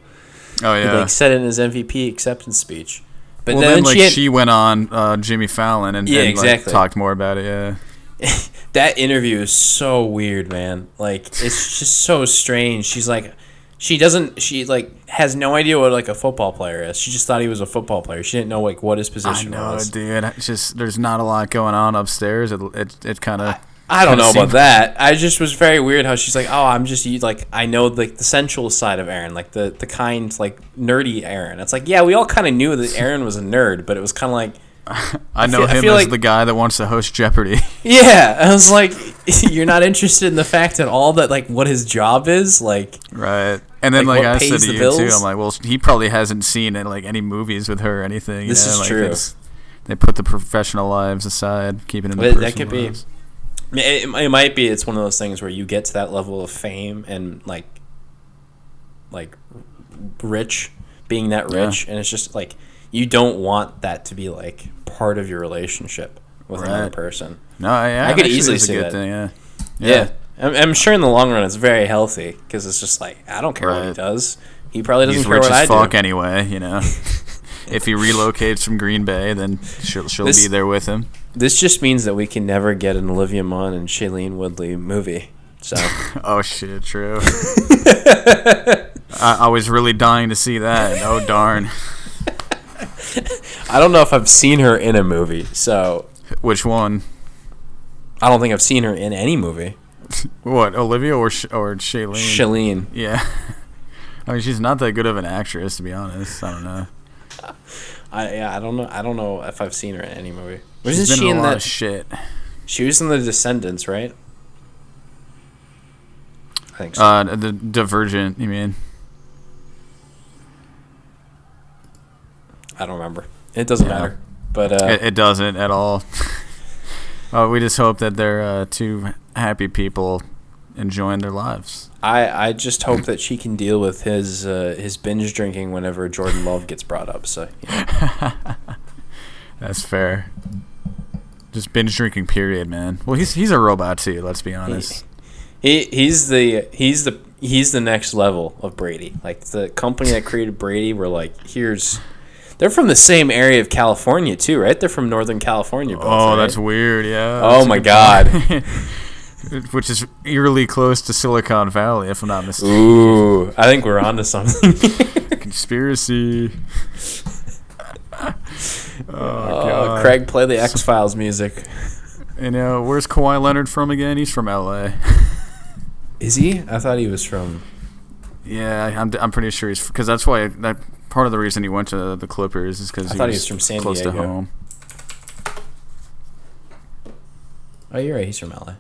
oh He yeah. like said it in his MVP acceptance speech. But well, then, then, like she, had, she went on uh, Jimmy Fallon and, Yeah, and like, talked more about it. Yeah. that interview is so weird, man. Like it's just so strange. She's like, she doesn't. She like has no idea what like a football player is. She just thought he was a football player. She didn't know like what his position I know, was. dude. It's just there's not a lot going on upstairs. It it, it kind of. I don't know about that. I just was very weird how she's like, oh, I'm just you- like I know like the sensual side of Aaron, like the the kind like nerdy Aaron. It's like yeah, we all kind of knew that Aaron was a nerd, but it was kind of like I know feel- I him feel as like- the guy that wants to host Jeopardy. yeah. I was like, you're not interested in the fact at all that like what his job is, like right. And then Like, like, I said to you bills? too, I'm like, well, he probably hasn't seen it, like any movies with her or anything. you This know? is like, true. They put the professional lives aside, keeping it in the But that could be. It, it might be. It's one of those things where you get to that level of fame and like, like, rich, being that Yeah. rich, and it's just like you don't want that to be like part of your relationship with another person. No, I, I could easily see that. Thing, yeah. Yeah, I'm, I'm sure in the long run it's very healthy because it's just like I don't care what he does. He probably doesn't He's care rich what as I fuck do. anyway, you know. if he relocates from Green Bay, then she'll she'll This- be there with him. This just means that we can never get an Olivia Munn and Shailene Woodley movie. So Oh shit, true. I, I was really dying to see that. Oh darn. I don't know if I've seen her in a movie. So Which one? I don't think I've seen her in any movie. What Olivia or Sh- or Shailene? Shalene. yeah. I mean, she's not that good of an actress, to be honest. I don't know. I yeah, I don't know. I don't know if I've seen her in any movie. She's Wasn't been she in in lot that? of shit. she was in the Descendants, right? I think so. Uh, the Divergent. You mean? I don't remember. It doesn't Yeah. matter. But uh, It, it doesn't at all. uh, we just hope that they're uh, two happy people enjoying their lives. I I just hope that she can deal with his uh, his binge drinking whenever Jordan Love gets brought up. So yeah. That's fair. Just binge drinking, period, man. Well, he's he's a robot too. Let's be honest. he he's the he's the he's the next level of Brady. Like the company that created Brady were like, here's. They're from the same area of California too, right? They're from Northern California. Both, Oh, right? that's weird. Yeah. Oh that's my God. Which is eerily close to Silicon Valley, if I'm not mistaken. Ooh, I think we're on to something. Conspiracy. oh, Oh. Craig, play the X Files music. You know, where's Kawhi Leonard from again? He's from LA. Is he? I thought he was from. Yeah, I'm, I'm pretty sure he's because that's why that part of the reason he went to the Clippers is because he, was from San close Diego. to home. Oh, you're right. He's from LA.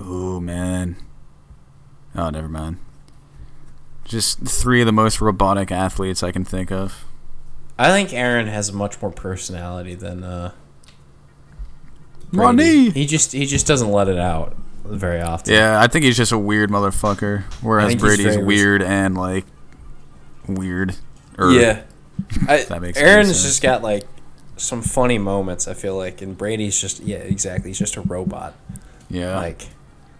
Oh man. Oh, never mind. Just three of the most robotic athletes I can think of. I think Aaron has much more personality than uh, Money. Brady. He just he just doesn't let it out very often. Yeah, I think he's just a weird motherfucker. Whereas Brady's weird and like weird. Or, yeah. I, That makes Aaron's sense. just got like some funny moments. I feel like, and Brady's just yeah, exactly. He's just a robot. Yeah. Like,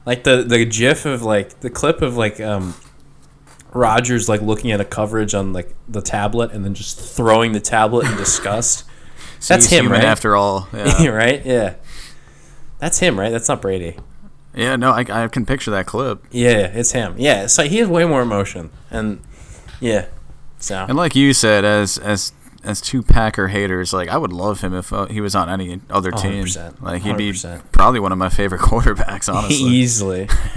like the the GIF of like the clip of like um, Rodgers like looking at a coverage on like the tablet and then just throwing the tablet in disgust. See, That's him, right? After all. Yeah. right? Yeah. That's him, right? That's not Brady. yeah. No, I, I can picture that clip. Yeah, it's him. Yeah, so he has way more emotion, and yeah, so And like you said, as as as two Packer haters, like I would love him if uh, he was on any other team. 100%, Like he'd be 100%. probably one of my favorite quarterbacks, honestly. easily.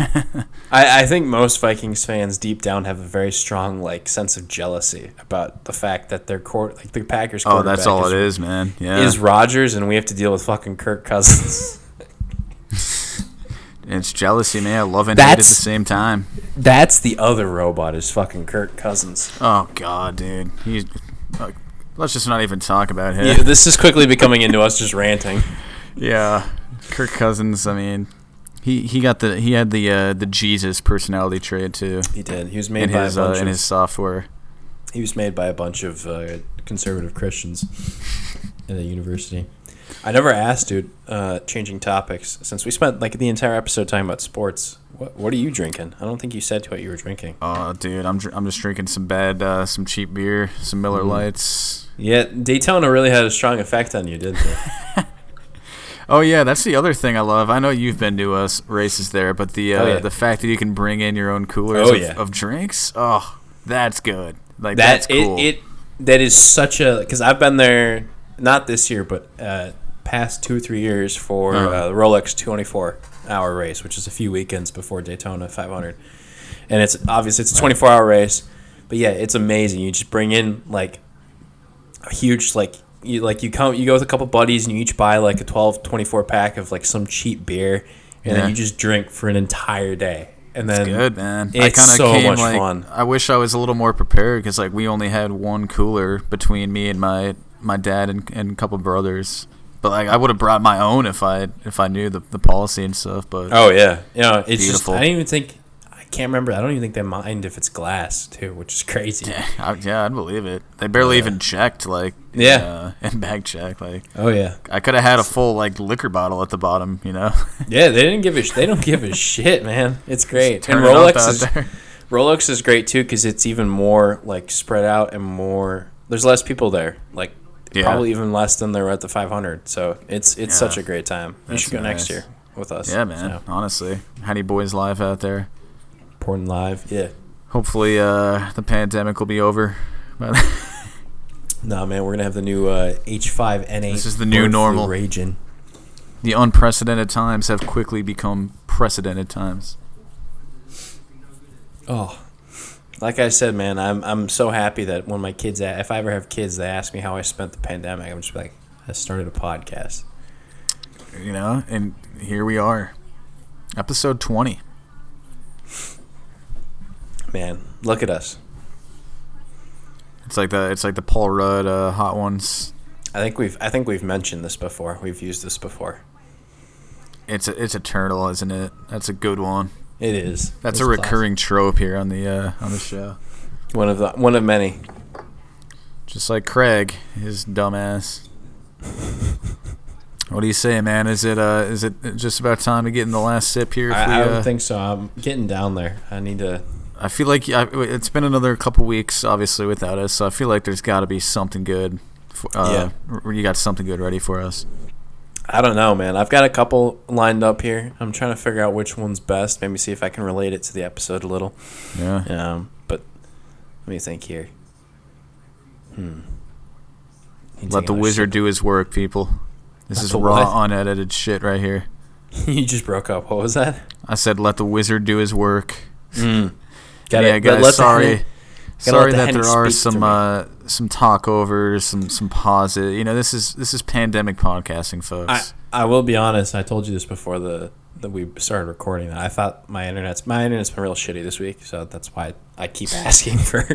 I, I think most Vikings fans deep down have a very strong like sense of jealousy about the fact that their court, like the Packers. oh, that's all is, it is, man. Yeah. Is Rodgers, and we have to deal with fucking Kirk Cousins. it's jealousy, man. Love and hate at the same time. that's the other robot is fucking Kirk Cousins. Oh God, dude. He's. Uh, let's just not even talk about him. Yeah, this is quickly becoming into us just ranting. Yeah, Kirk Cousins. I mean, he he got the he had the uh, the Jesus personality trait too He did. He was made in by his a uh, in of his software. He was made by a bunch of uh, conservative Christians in a university. I never asked, dude. Uh, changing topics, since we spent like the entire episode talking about sports. What What are you drinking? I don't think you said what you were drinking. Oh, dude, I'm dr- I'm just drinking some bad, uh, some cheap beer, some Miller Mm-hmm. Lites. Yeah, Daytona really had a strong effect on you, didn't it? Oh yeah, that's the other thing I love. I know you've been to us races there, but the uh, Oh, yeah. the fact that you can bring in your own coolers Oh, of, yeah. of drinks. Oh, that's good. Like that that's cool. it, it that is such a because I've been there not this year, but uh, past two or three years for Uh-huh. uh, the Rolex 24 hour race, which is a few weekends before Daytona 500. And it's obviously it's a 24 hour race, but yeah, it's amazing. You just bring in like a huge like you like you come you go with a couple buddies and you each buy like a 12 24 pack of like some cheap beer and Yeah. then you just drink for an entire day. And then good man. It's I kinda so came, much like, fun. I wish I was a little more prepared because like we only had one cooler between me and my my dad and, and a couple brothers. But like I would have brought my own if I if I knew the, the policy and stuff. But Oh yeah, you know it's Beautiful. just I don't even think I can't remember. I don't even think they mind if it's glass too, which is crazy. yeah, I, yeah, I'd believe it. They barely Yeah. even checked like Yeah. uh, in bag check. Like Oh yeah, I could have had a full like liquor bottle at the bottom. You know, yeah. They didn't give a sh- they don't give a shit, man. It's great. And Turn it up Rolex is there. Rolex is great too because it's even more like spread out and more. There's less people there, like Yeah. probably even less than they were at the 500. So it's it's Yeah. such a great time. You should go next year with us. Yeah, man. So, Honestly, Hattie Boys live out there. Portland live. Yeah. Hopefully, uh, the pandemic will be over. Nah, man, we're gonna have the new uh, H5N8. This is the new normal. Raging. the unprecedented times have quickly become precedented times. Oh, Like I said, man, I'm I'm so happy that when my kids, if I ever have kids, they ask me how I spent the pandemic. I'm just like, I started a podcast. You know, and here we are, episode twenty. Man, look at us. It's like the it's like the Paul Rudd uh, Hot Ones. I think we've I think we've mentioned this before. We've used this before. It's a it's a turtle, isn't it? That's a good one. It is. That's It's a recurring trope here on the uh, on the show. one of the one of many. Just like Craig, his dumbass. What do you say, man? Is it uh is it just about time to get in the last sip here? If we, I, I uh, don't think so. I'm getting down there. I need to. I feel like I, it's been another couple weeks, obviously, without us. So I feel like there's got to be something good. For, uh, yeah. You got something good ready for us. I don't know, man. I've got a couple lined up here. I'm trying to figure out which one's best. Maybe see if I can relate it to the episode a little. Yeah. Um, but let me think here. Hmm. Let the wizard do his work, people. This Let is raw, what? unedited shit right here. you just broke up. What was that? I said, let the wizard do his work. Mm. Got yeah, it. But guys. Sorry, sorry the that there are some uh, some talkovers, some some pauses. You know, this is this is pandemic podcasting, folks. I, I will be honest. I told you this before the that we started recording. That I thought my internet's my internet's been real shitty this week, so that's why I keep asking for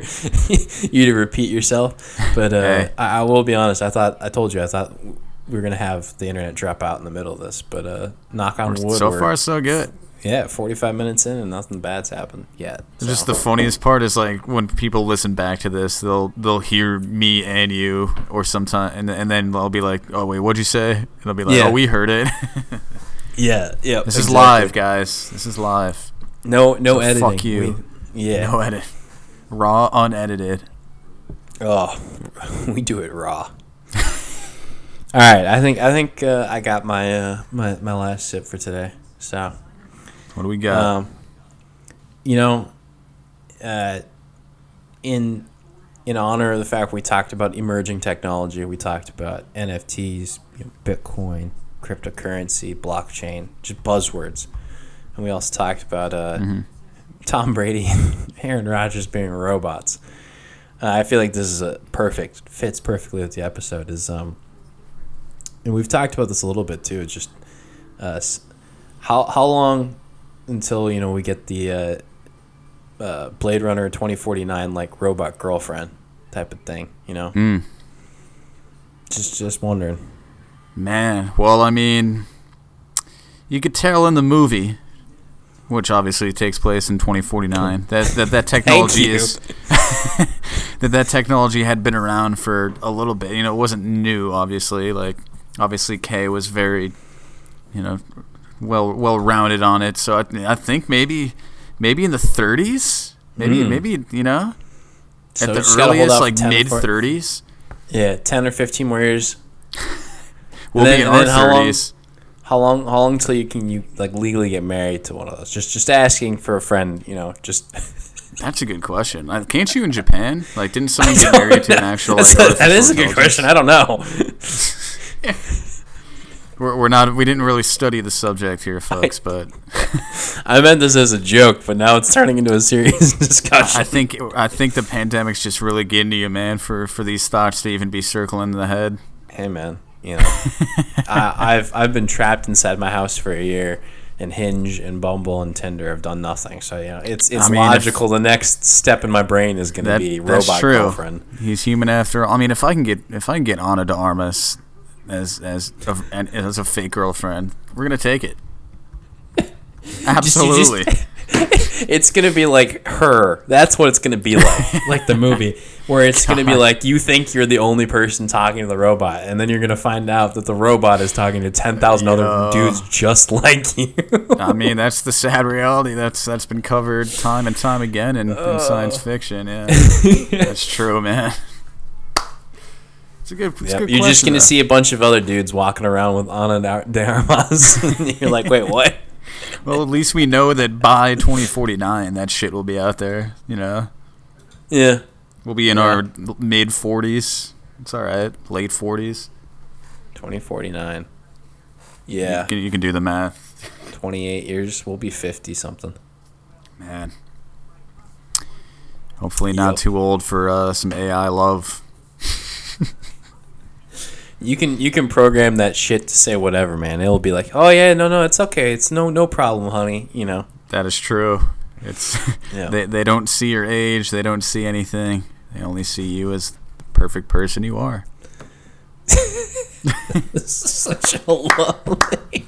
you to repeat yourself. But uh, Hey. I, I will be honest. I thought I told you I thought we were gonna have the internet drop out in the middle of this, but uh, knock on wood. so we're- far, so good. Yeah, forty five minutes in and nothing bad's happened yet. Just the funniest part is like when people listen back to this, they'll they'll hear me and you, or sometime, and and then they'll be like, "Oh wait, what'd you say?" And they'll be like, Yeah. "Oh, we heard it. yeah, yeah. this is live, guys. This is live. No, no So editing. fuck you. We- yeah. No edit, raw, unedited." Oh, we do it raw. All right, I think I think uh, I got my uh, my my last sip for today. So, What do we got? um, you know, uh, in in honor of the fact we talked about emerging technology, we talked about NFTs, you know, Bitcoin, cryptocurrency, blockchain, just buzzwords, and we also talked about uh, Mhm. Tom Brady and Aaron Rodgers being robots. Uh, I feel like this is a perfect fits perfectly with the episode. Is um, and we've talked about this a little bit too. It's just uh, how how long until you know we get the uh, uh, Blade Runner twenty forty nine like robot girlfriend type of thing. You know, Mm. just just wondering. Man, well, I mean, you could tell in the movie, which obviously takes place in 2049, that that, that technology is that that technology had been around for a little bit. You know, it wasn't new, obviously. Like, obviously, Kay was very, you know, well well rounded on it. So I, I think maybe maybe in the 30s, maybe Mm. maybe you know, So at the just gotta hold earliest, like mid 30s. Yeah, ten or fifteen more years. We'll then- be in our then how long- 30s. How long? How long till you can you like legally get married to one of those? Just just asking for a friend. You know, just That's a good question. Uh, Can't you in Japan? Like, didn't someone get married to an actual? Like, a- that is a good question. I don't know. We're, we're not. We didn't really study the subject here, folks. But I meant this as a joke, but now it's turning into a serious discussion. I think I think the pandemic's just really getting to you, man. For for these thoughts to even be circling in the head. hey, man, you know, I, I've I've been trapped inside my house for a year, and Hinge and Bumble and Tinder have done nothing. So you know, it's it's I mean, logical. the next step in my brain is going to be that's robot true. girlfriend. He's human after all. I mean, if I can get if I can get Ana de Armas as as a, an- as a fake girlfriend, we're gonna take it. Absolutely. It's gonna be like her. That's what it's gonna be like. like the movie Where it's gonna be like you think you're the only person talking to the robot, and then you're gonna find out that the robot is talking to ten thousand other dudes just like you. I mean, that's the sad reality. That's that's been covered time and time again in, in science fiction. Yeah, that's true, man. It's a good. It's a good You're just gonna though. see a bunch of other dudes walking around with Ana de Armas. and you're like, wait, what? Well, at least we know that by 2049, that shit will be out there. You know, Yeah. we'll be in Yeah. our mid 40s. It's all right, late 40s. 2049. Yeah, You can, you can do the math. 28 years. We'll be 50 something. Man. Hopefully not Yup. too old for uh, some AI love. You can you can program that shit to say whatever, man. It'll be like, oh yeah, no, no, it's okay. It's no no problem, honey. You know. That is true. It's Yeah. they they don't see your age. They don't see anything. They only see you as the perfect person you are. This is such a lovely.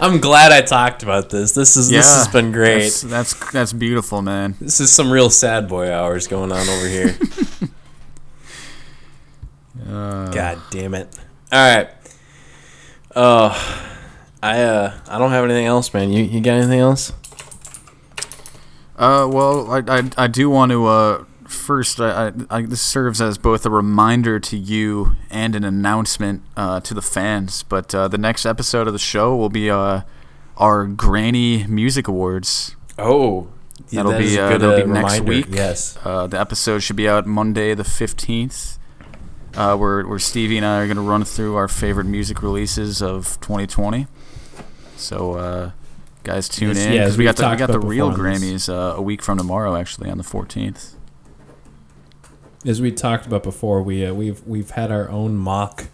I'm glad I talked about this. This is this has been great. That's that's, that's beautiful, man. This is some real sad boy hours going on over here. Uh, God damn it! All right. Uh, I uh I don't have anything else, man. You you got anything else? Uh, well, I, I, I do want to uh first I, I, I this serves as both a reminder to you and an announcement uh, to the fans. But uh, the next episode of the show will be uh our Granny Music Awards. Oh, yeah, That'll that be, is a uh, that'll uh, be next reminder. week. Yes. Uh, the episode should be out Monday the fifteenth. Uh, where where Stevie and I are gonna run through our favorite music releases of 2020. So uh, guys, tune Yes, in yeah, because we we've got the we got the real before on this. Grammys uh, a week from tomorrow, actually on the 14th. As we talked about before, we uh, we've we've had our own mock.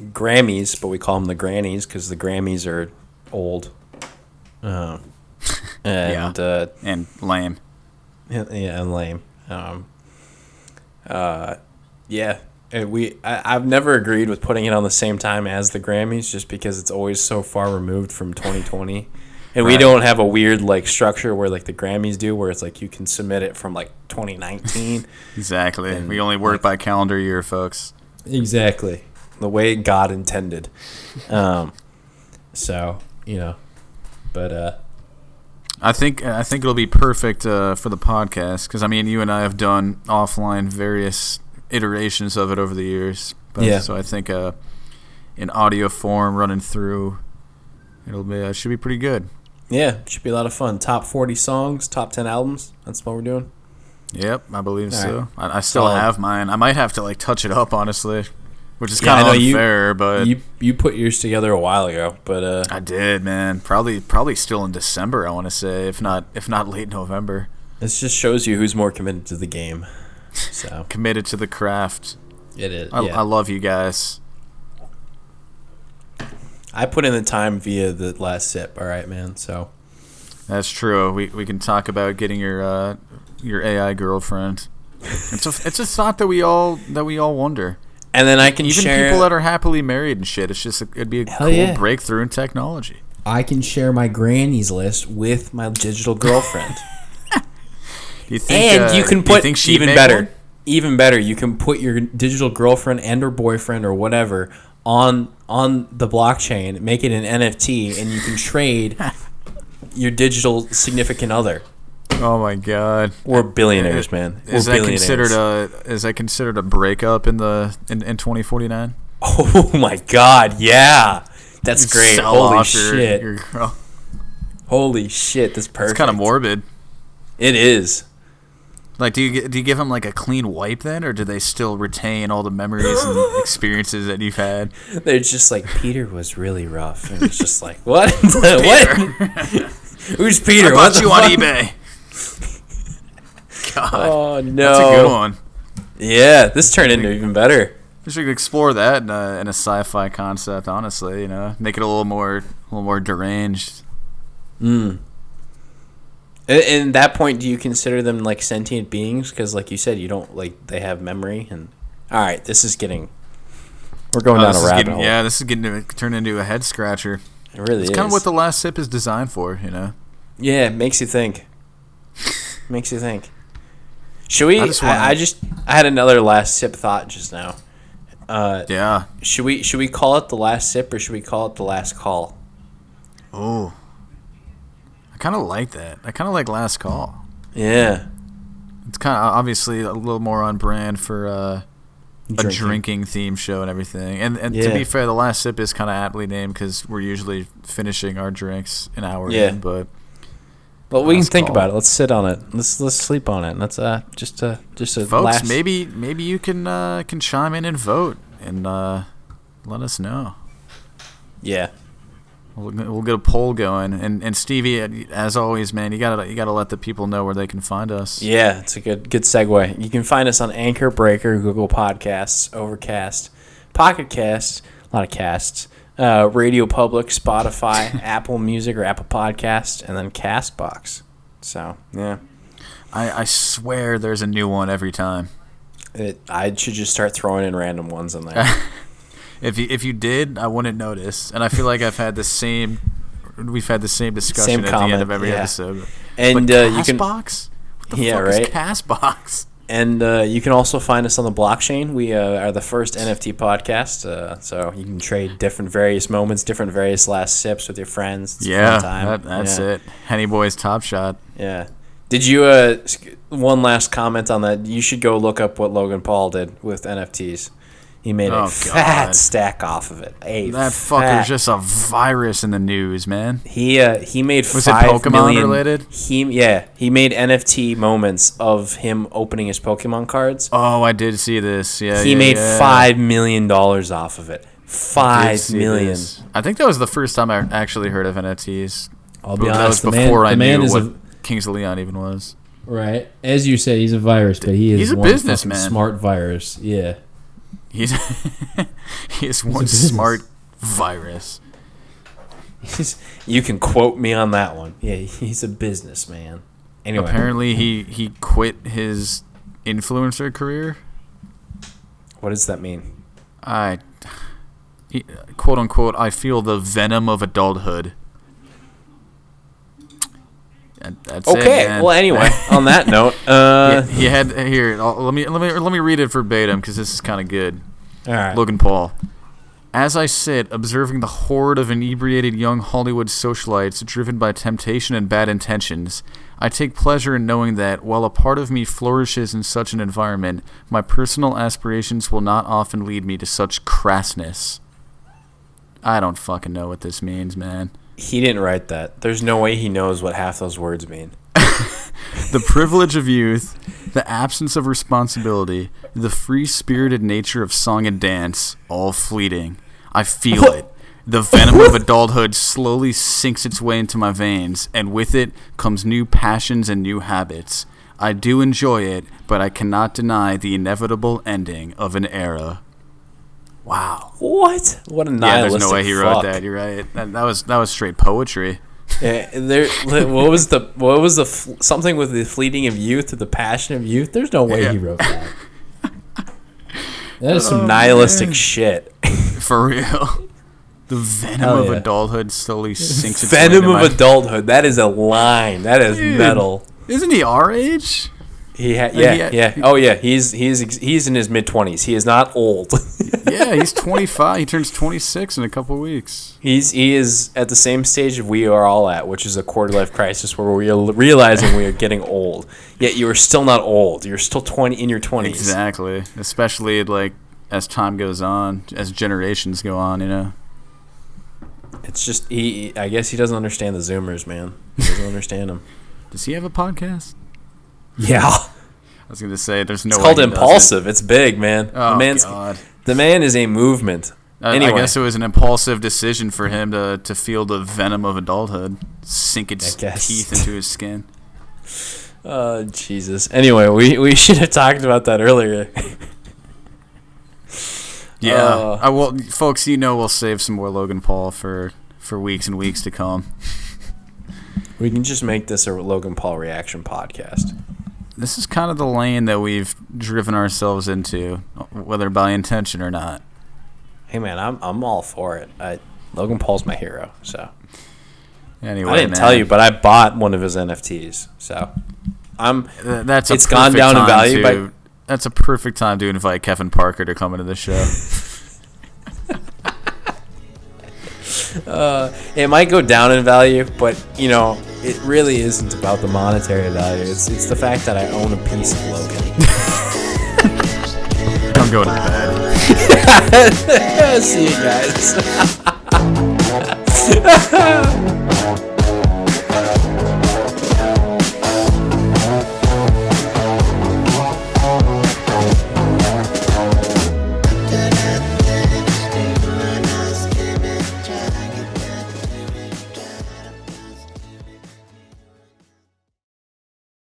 Grammys, but we call them the Grannies because the Grammys are old. Uh, and uh, and lame. yeah, and lame. Um, uh, yeah, and we I, I've never agreed with putting it on the same time as the Grammys, just because it's always so far removed from 2020, and we don't have a weird like structure where like the Grammys do, where it's like you can submit it from like 2019. Exactly. And, we only work by calendar year, folks. exactly the way God intended. Um, So you know, but uh, I think I think it'll be perfect uh, for the podcast because I mean you and I have done offline various iterations of it over the years. But, Yeah. So I think uh, in audio form running through, it'll be uh, should be pretty good. yeah, should be a lot of fun. Top 40 songs, top 10 albums. That's what we're doing. Yep, I believe All so. I, I still Solid. have mine. I might have to like touch it up honestly, which is Yeah, kind of you- unfair, but you you put yours together a while ago, but uh, I did, man. Probably probably still in December. I want to say, if not if not late November. this just shows you who's more committed to the game. So Committed to the craft. it is. I, yeah. I love you guys. I put in the time via the last sip. All right, man. So That's true. We we can talk about getting your uh, your AI girlfriend. It's a it's a thought that we all that we all wonder. and then I can Even share. people that are happily married and shit. It's just a, it'd be a Hell cool yeah. breakthrough in technology. I can share my granny's list with my digital girlfriend, you think? and uh, you can put think even better, one? even better. You can put your digital girlfriend and or boyfriend or whatever on on the blockchain, make it an NFT, and you can trade your digital significant other. Oh my god. We're billionaires, man. We're Is that billionaires. considered a is that considered a breakup in the in, in 2049? Oh my god, yeah. That's great. Sell Holy your- shit. your girl. Holy shit, that's perfect. It's kind of morbid. It is. Like, do you do you give them like a clean wipe then, or do they still retain all the memories and experiences that you've had? They're just like Peter was really rough, and it's just like what? what? Who's Peter? I bought you on eBay. God, Oh no, that's a good one. Yeah, this turned into even better. We should explore that in a, in a sci-fi concept. Honestly, you know, make it a little more, a little more deranged. Mm. At, at that point, do you consider them like sentient beings? Because, like you said, you don't like they have memory. And all right, this is getting. We're going Oh, down a rabbit getting, hole. yeah, this is getting to turn into a head scratcher. it really It's is. kind of what the last sip is designed for, you know. Yeah, it makes you think. makes you think. Should we? I I just wanna- I, just I had another last sip thought just now. Uh, Yeah. should we should we call it the last sip or should we call it the last call? Oh. I kind of like that. I kind of like last call. Yeah, It's kind of obviously a little more on brand for uh, a Drinking. drinking theme show and everything. And and to be fair, the last sip is kind of aptly named because we're usually finishing our drinks an hour Yeah. in. But but we can think call. about it. Let's sit on it. Let's let's sleep on it. Let's uh just uh just a folks, last. maybe maybe you can uh, can chime in and vote and uh, let us know. Yeah. We'll, we'll get a poll going, and and Stevie, as always, man, you gotta you gotta let the people know where they can find us. Yeah, it's a good good segue. You can find us on Anchor, Breaker, Google Podcasts, Overcast, Pocket Cast, a lot of casts, uh, Radio Public, Spotify, Apple Music or Apple Podcast, and then Castbox. So yeah, I, I swear there's a new one every time. it, I should just start throwing in random ones in there. If you if you did, I wouldn't notice. And I feel like I've had the same. We've had the same discussion Same at the end comment, of every yeah. episode. And but uh, you can Castbox? What the Yeah, fuck right? is Castbox? and uh, you can also find us on the blockchain. We uh, are the first NFT podcast, uh, so you can trade different various moments, different various last sips with your friends. It's Yeah, that, that's Yeah. it. Henny Boy's Top Shot. Yeah. Did you? Uh, one last comment on that. You should go look up what Logan Paul did with NFTs. He made Oh, a fat God. stack off of it. A That fucker's just a virus in the news, man. He uh, he made Was it Pokemon million- related? He yeah he made NFT moments of him opening his Pokemon cards. Oh, I did see this. Yeah, he yeah, made yeah. five million dollars off of it. I Five see million. this. I think that was the first time I actually heard of NFTs. I'll be that honest. was The before man, I man knew what a Kings of Leon even was. right. As you said, he's a virus, but he is He's a one businessman. smart virus. Yeah. He's he is one business. smart virus. He's- you can quote me on that one. Yeah, he's a businessman. Anyway, Apparently, he he quit his influencer career. what does that mean? I, quote unquote, I feel the venom of adulthood. That- That's Okay. man. well, anyway, on that note, uh, he, he had here. I'll- Let me let me let me read it verbatim because this is kind of good. all right. Logan Paul. As I sit observing the horde of inebriated young Hollywood socialites driven by temptation and bad intentions, I take pleasure in knowing that, while a part of me flourishes in such an environment, my personal aspirations will not often lead me to such crassness. I don't fucking know what this means, man. He didn't write that. There's no way he knows what half those words mean. The privilege of youth, the absence of responsibility, the free spirited nature of song and dance, all fleeting. I feel it. The venom of adulthood slowly sinks its way into my veins, and with it comes new passions and new habits. I do enjoy it, but I cannot deny the inevitable ending of an era. Wow. What? What a nihilistic. Yeah, there's no way he fuck. wrote that. You're right. That, that was that was straight poetry. Yeah, there. What was the what was the something with the fleeting of youth or the passion of youth? There's no way Yeah. he wrote that. That is some Some nihilistic shit. For real. The venom Hell of yeah. adulthood slowly sinks Venom of my adulthood. That is a line. That is Dude. metal. Isn't he our age? He ha- he yeah, had- yeah. Oh yeah, he's he's he's in his mid twenties. He is not old. yeah, he's 25. He turns 26 in a couple weeks. he's he is at the same stage we are all at, which is a quarter life crisis, where we are realizing we are getting old. Yet you are still not old. You're still twenty in your twenties. Exactly. Especially like as time goes on, as generations go on, you know. It's just he. I guess he doesn't understand the Zoomers, man. He doesn't understand them. Does he have a podcast? Yeah, I was gonna say there's no. it's called he doesn't. impulsive. It's big, man. Oh the man's God. the man is a movement. I, Anyway. I guess it was an impulsive decision for him to to feel the venom of adulthood sink its teeth into his skin. Oh Jesus. Anyway, we we should have talked about that earlier. Yeah. Uh, I will, folks. You know, we'll save some more Logan Paul for for weeks and weeks to come. we can just make this a Logan Paul reaction podcast. This is kind of the lane that we've driven ourselves into, whether by intention or not. Hey man, I'm I'm all for it. I, Logan Paul's my hero. So Anyway, I didn't man, tell you, but I bought one of his NFTs. So I'm th- that's it's gone down in value, to- but- that's a perfect time to invite Kevin Parker to come into the show. Uh, it might go down in value, but you know it really isn't about the monetary value. It's it's the fact that I own a piece of Logan. I'm going to bed. See you guys.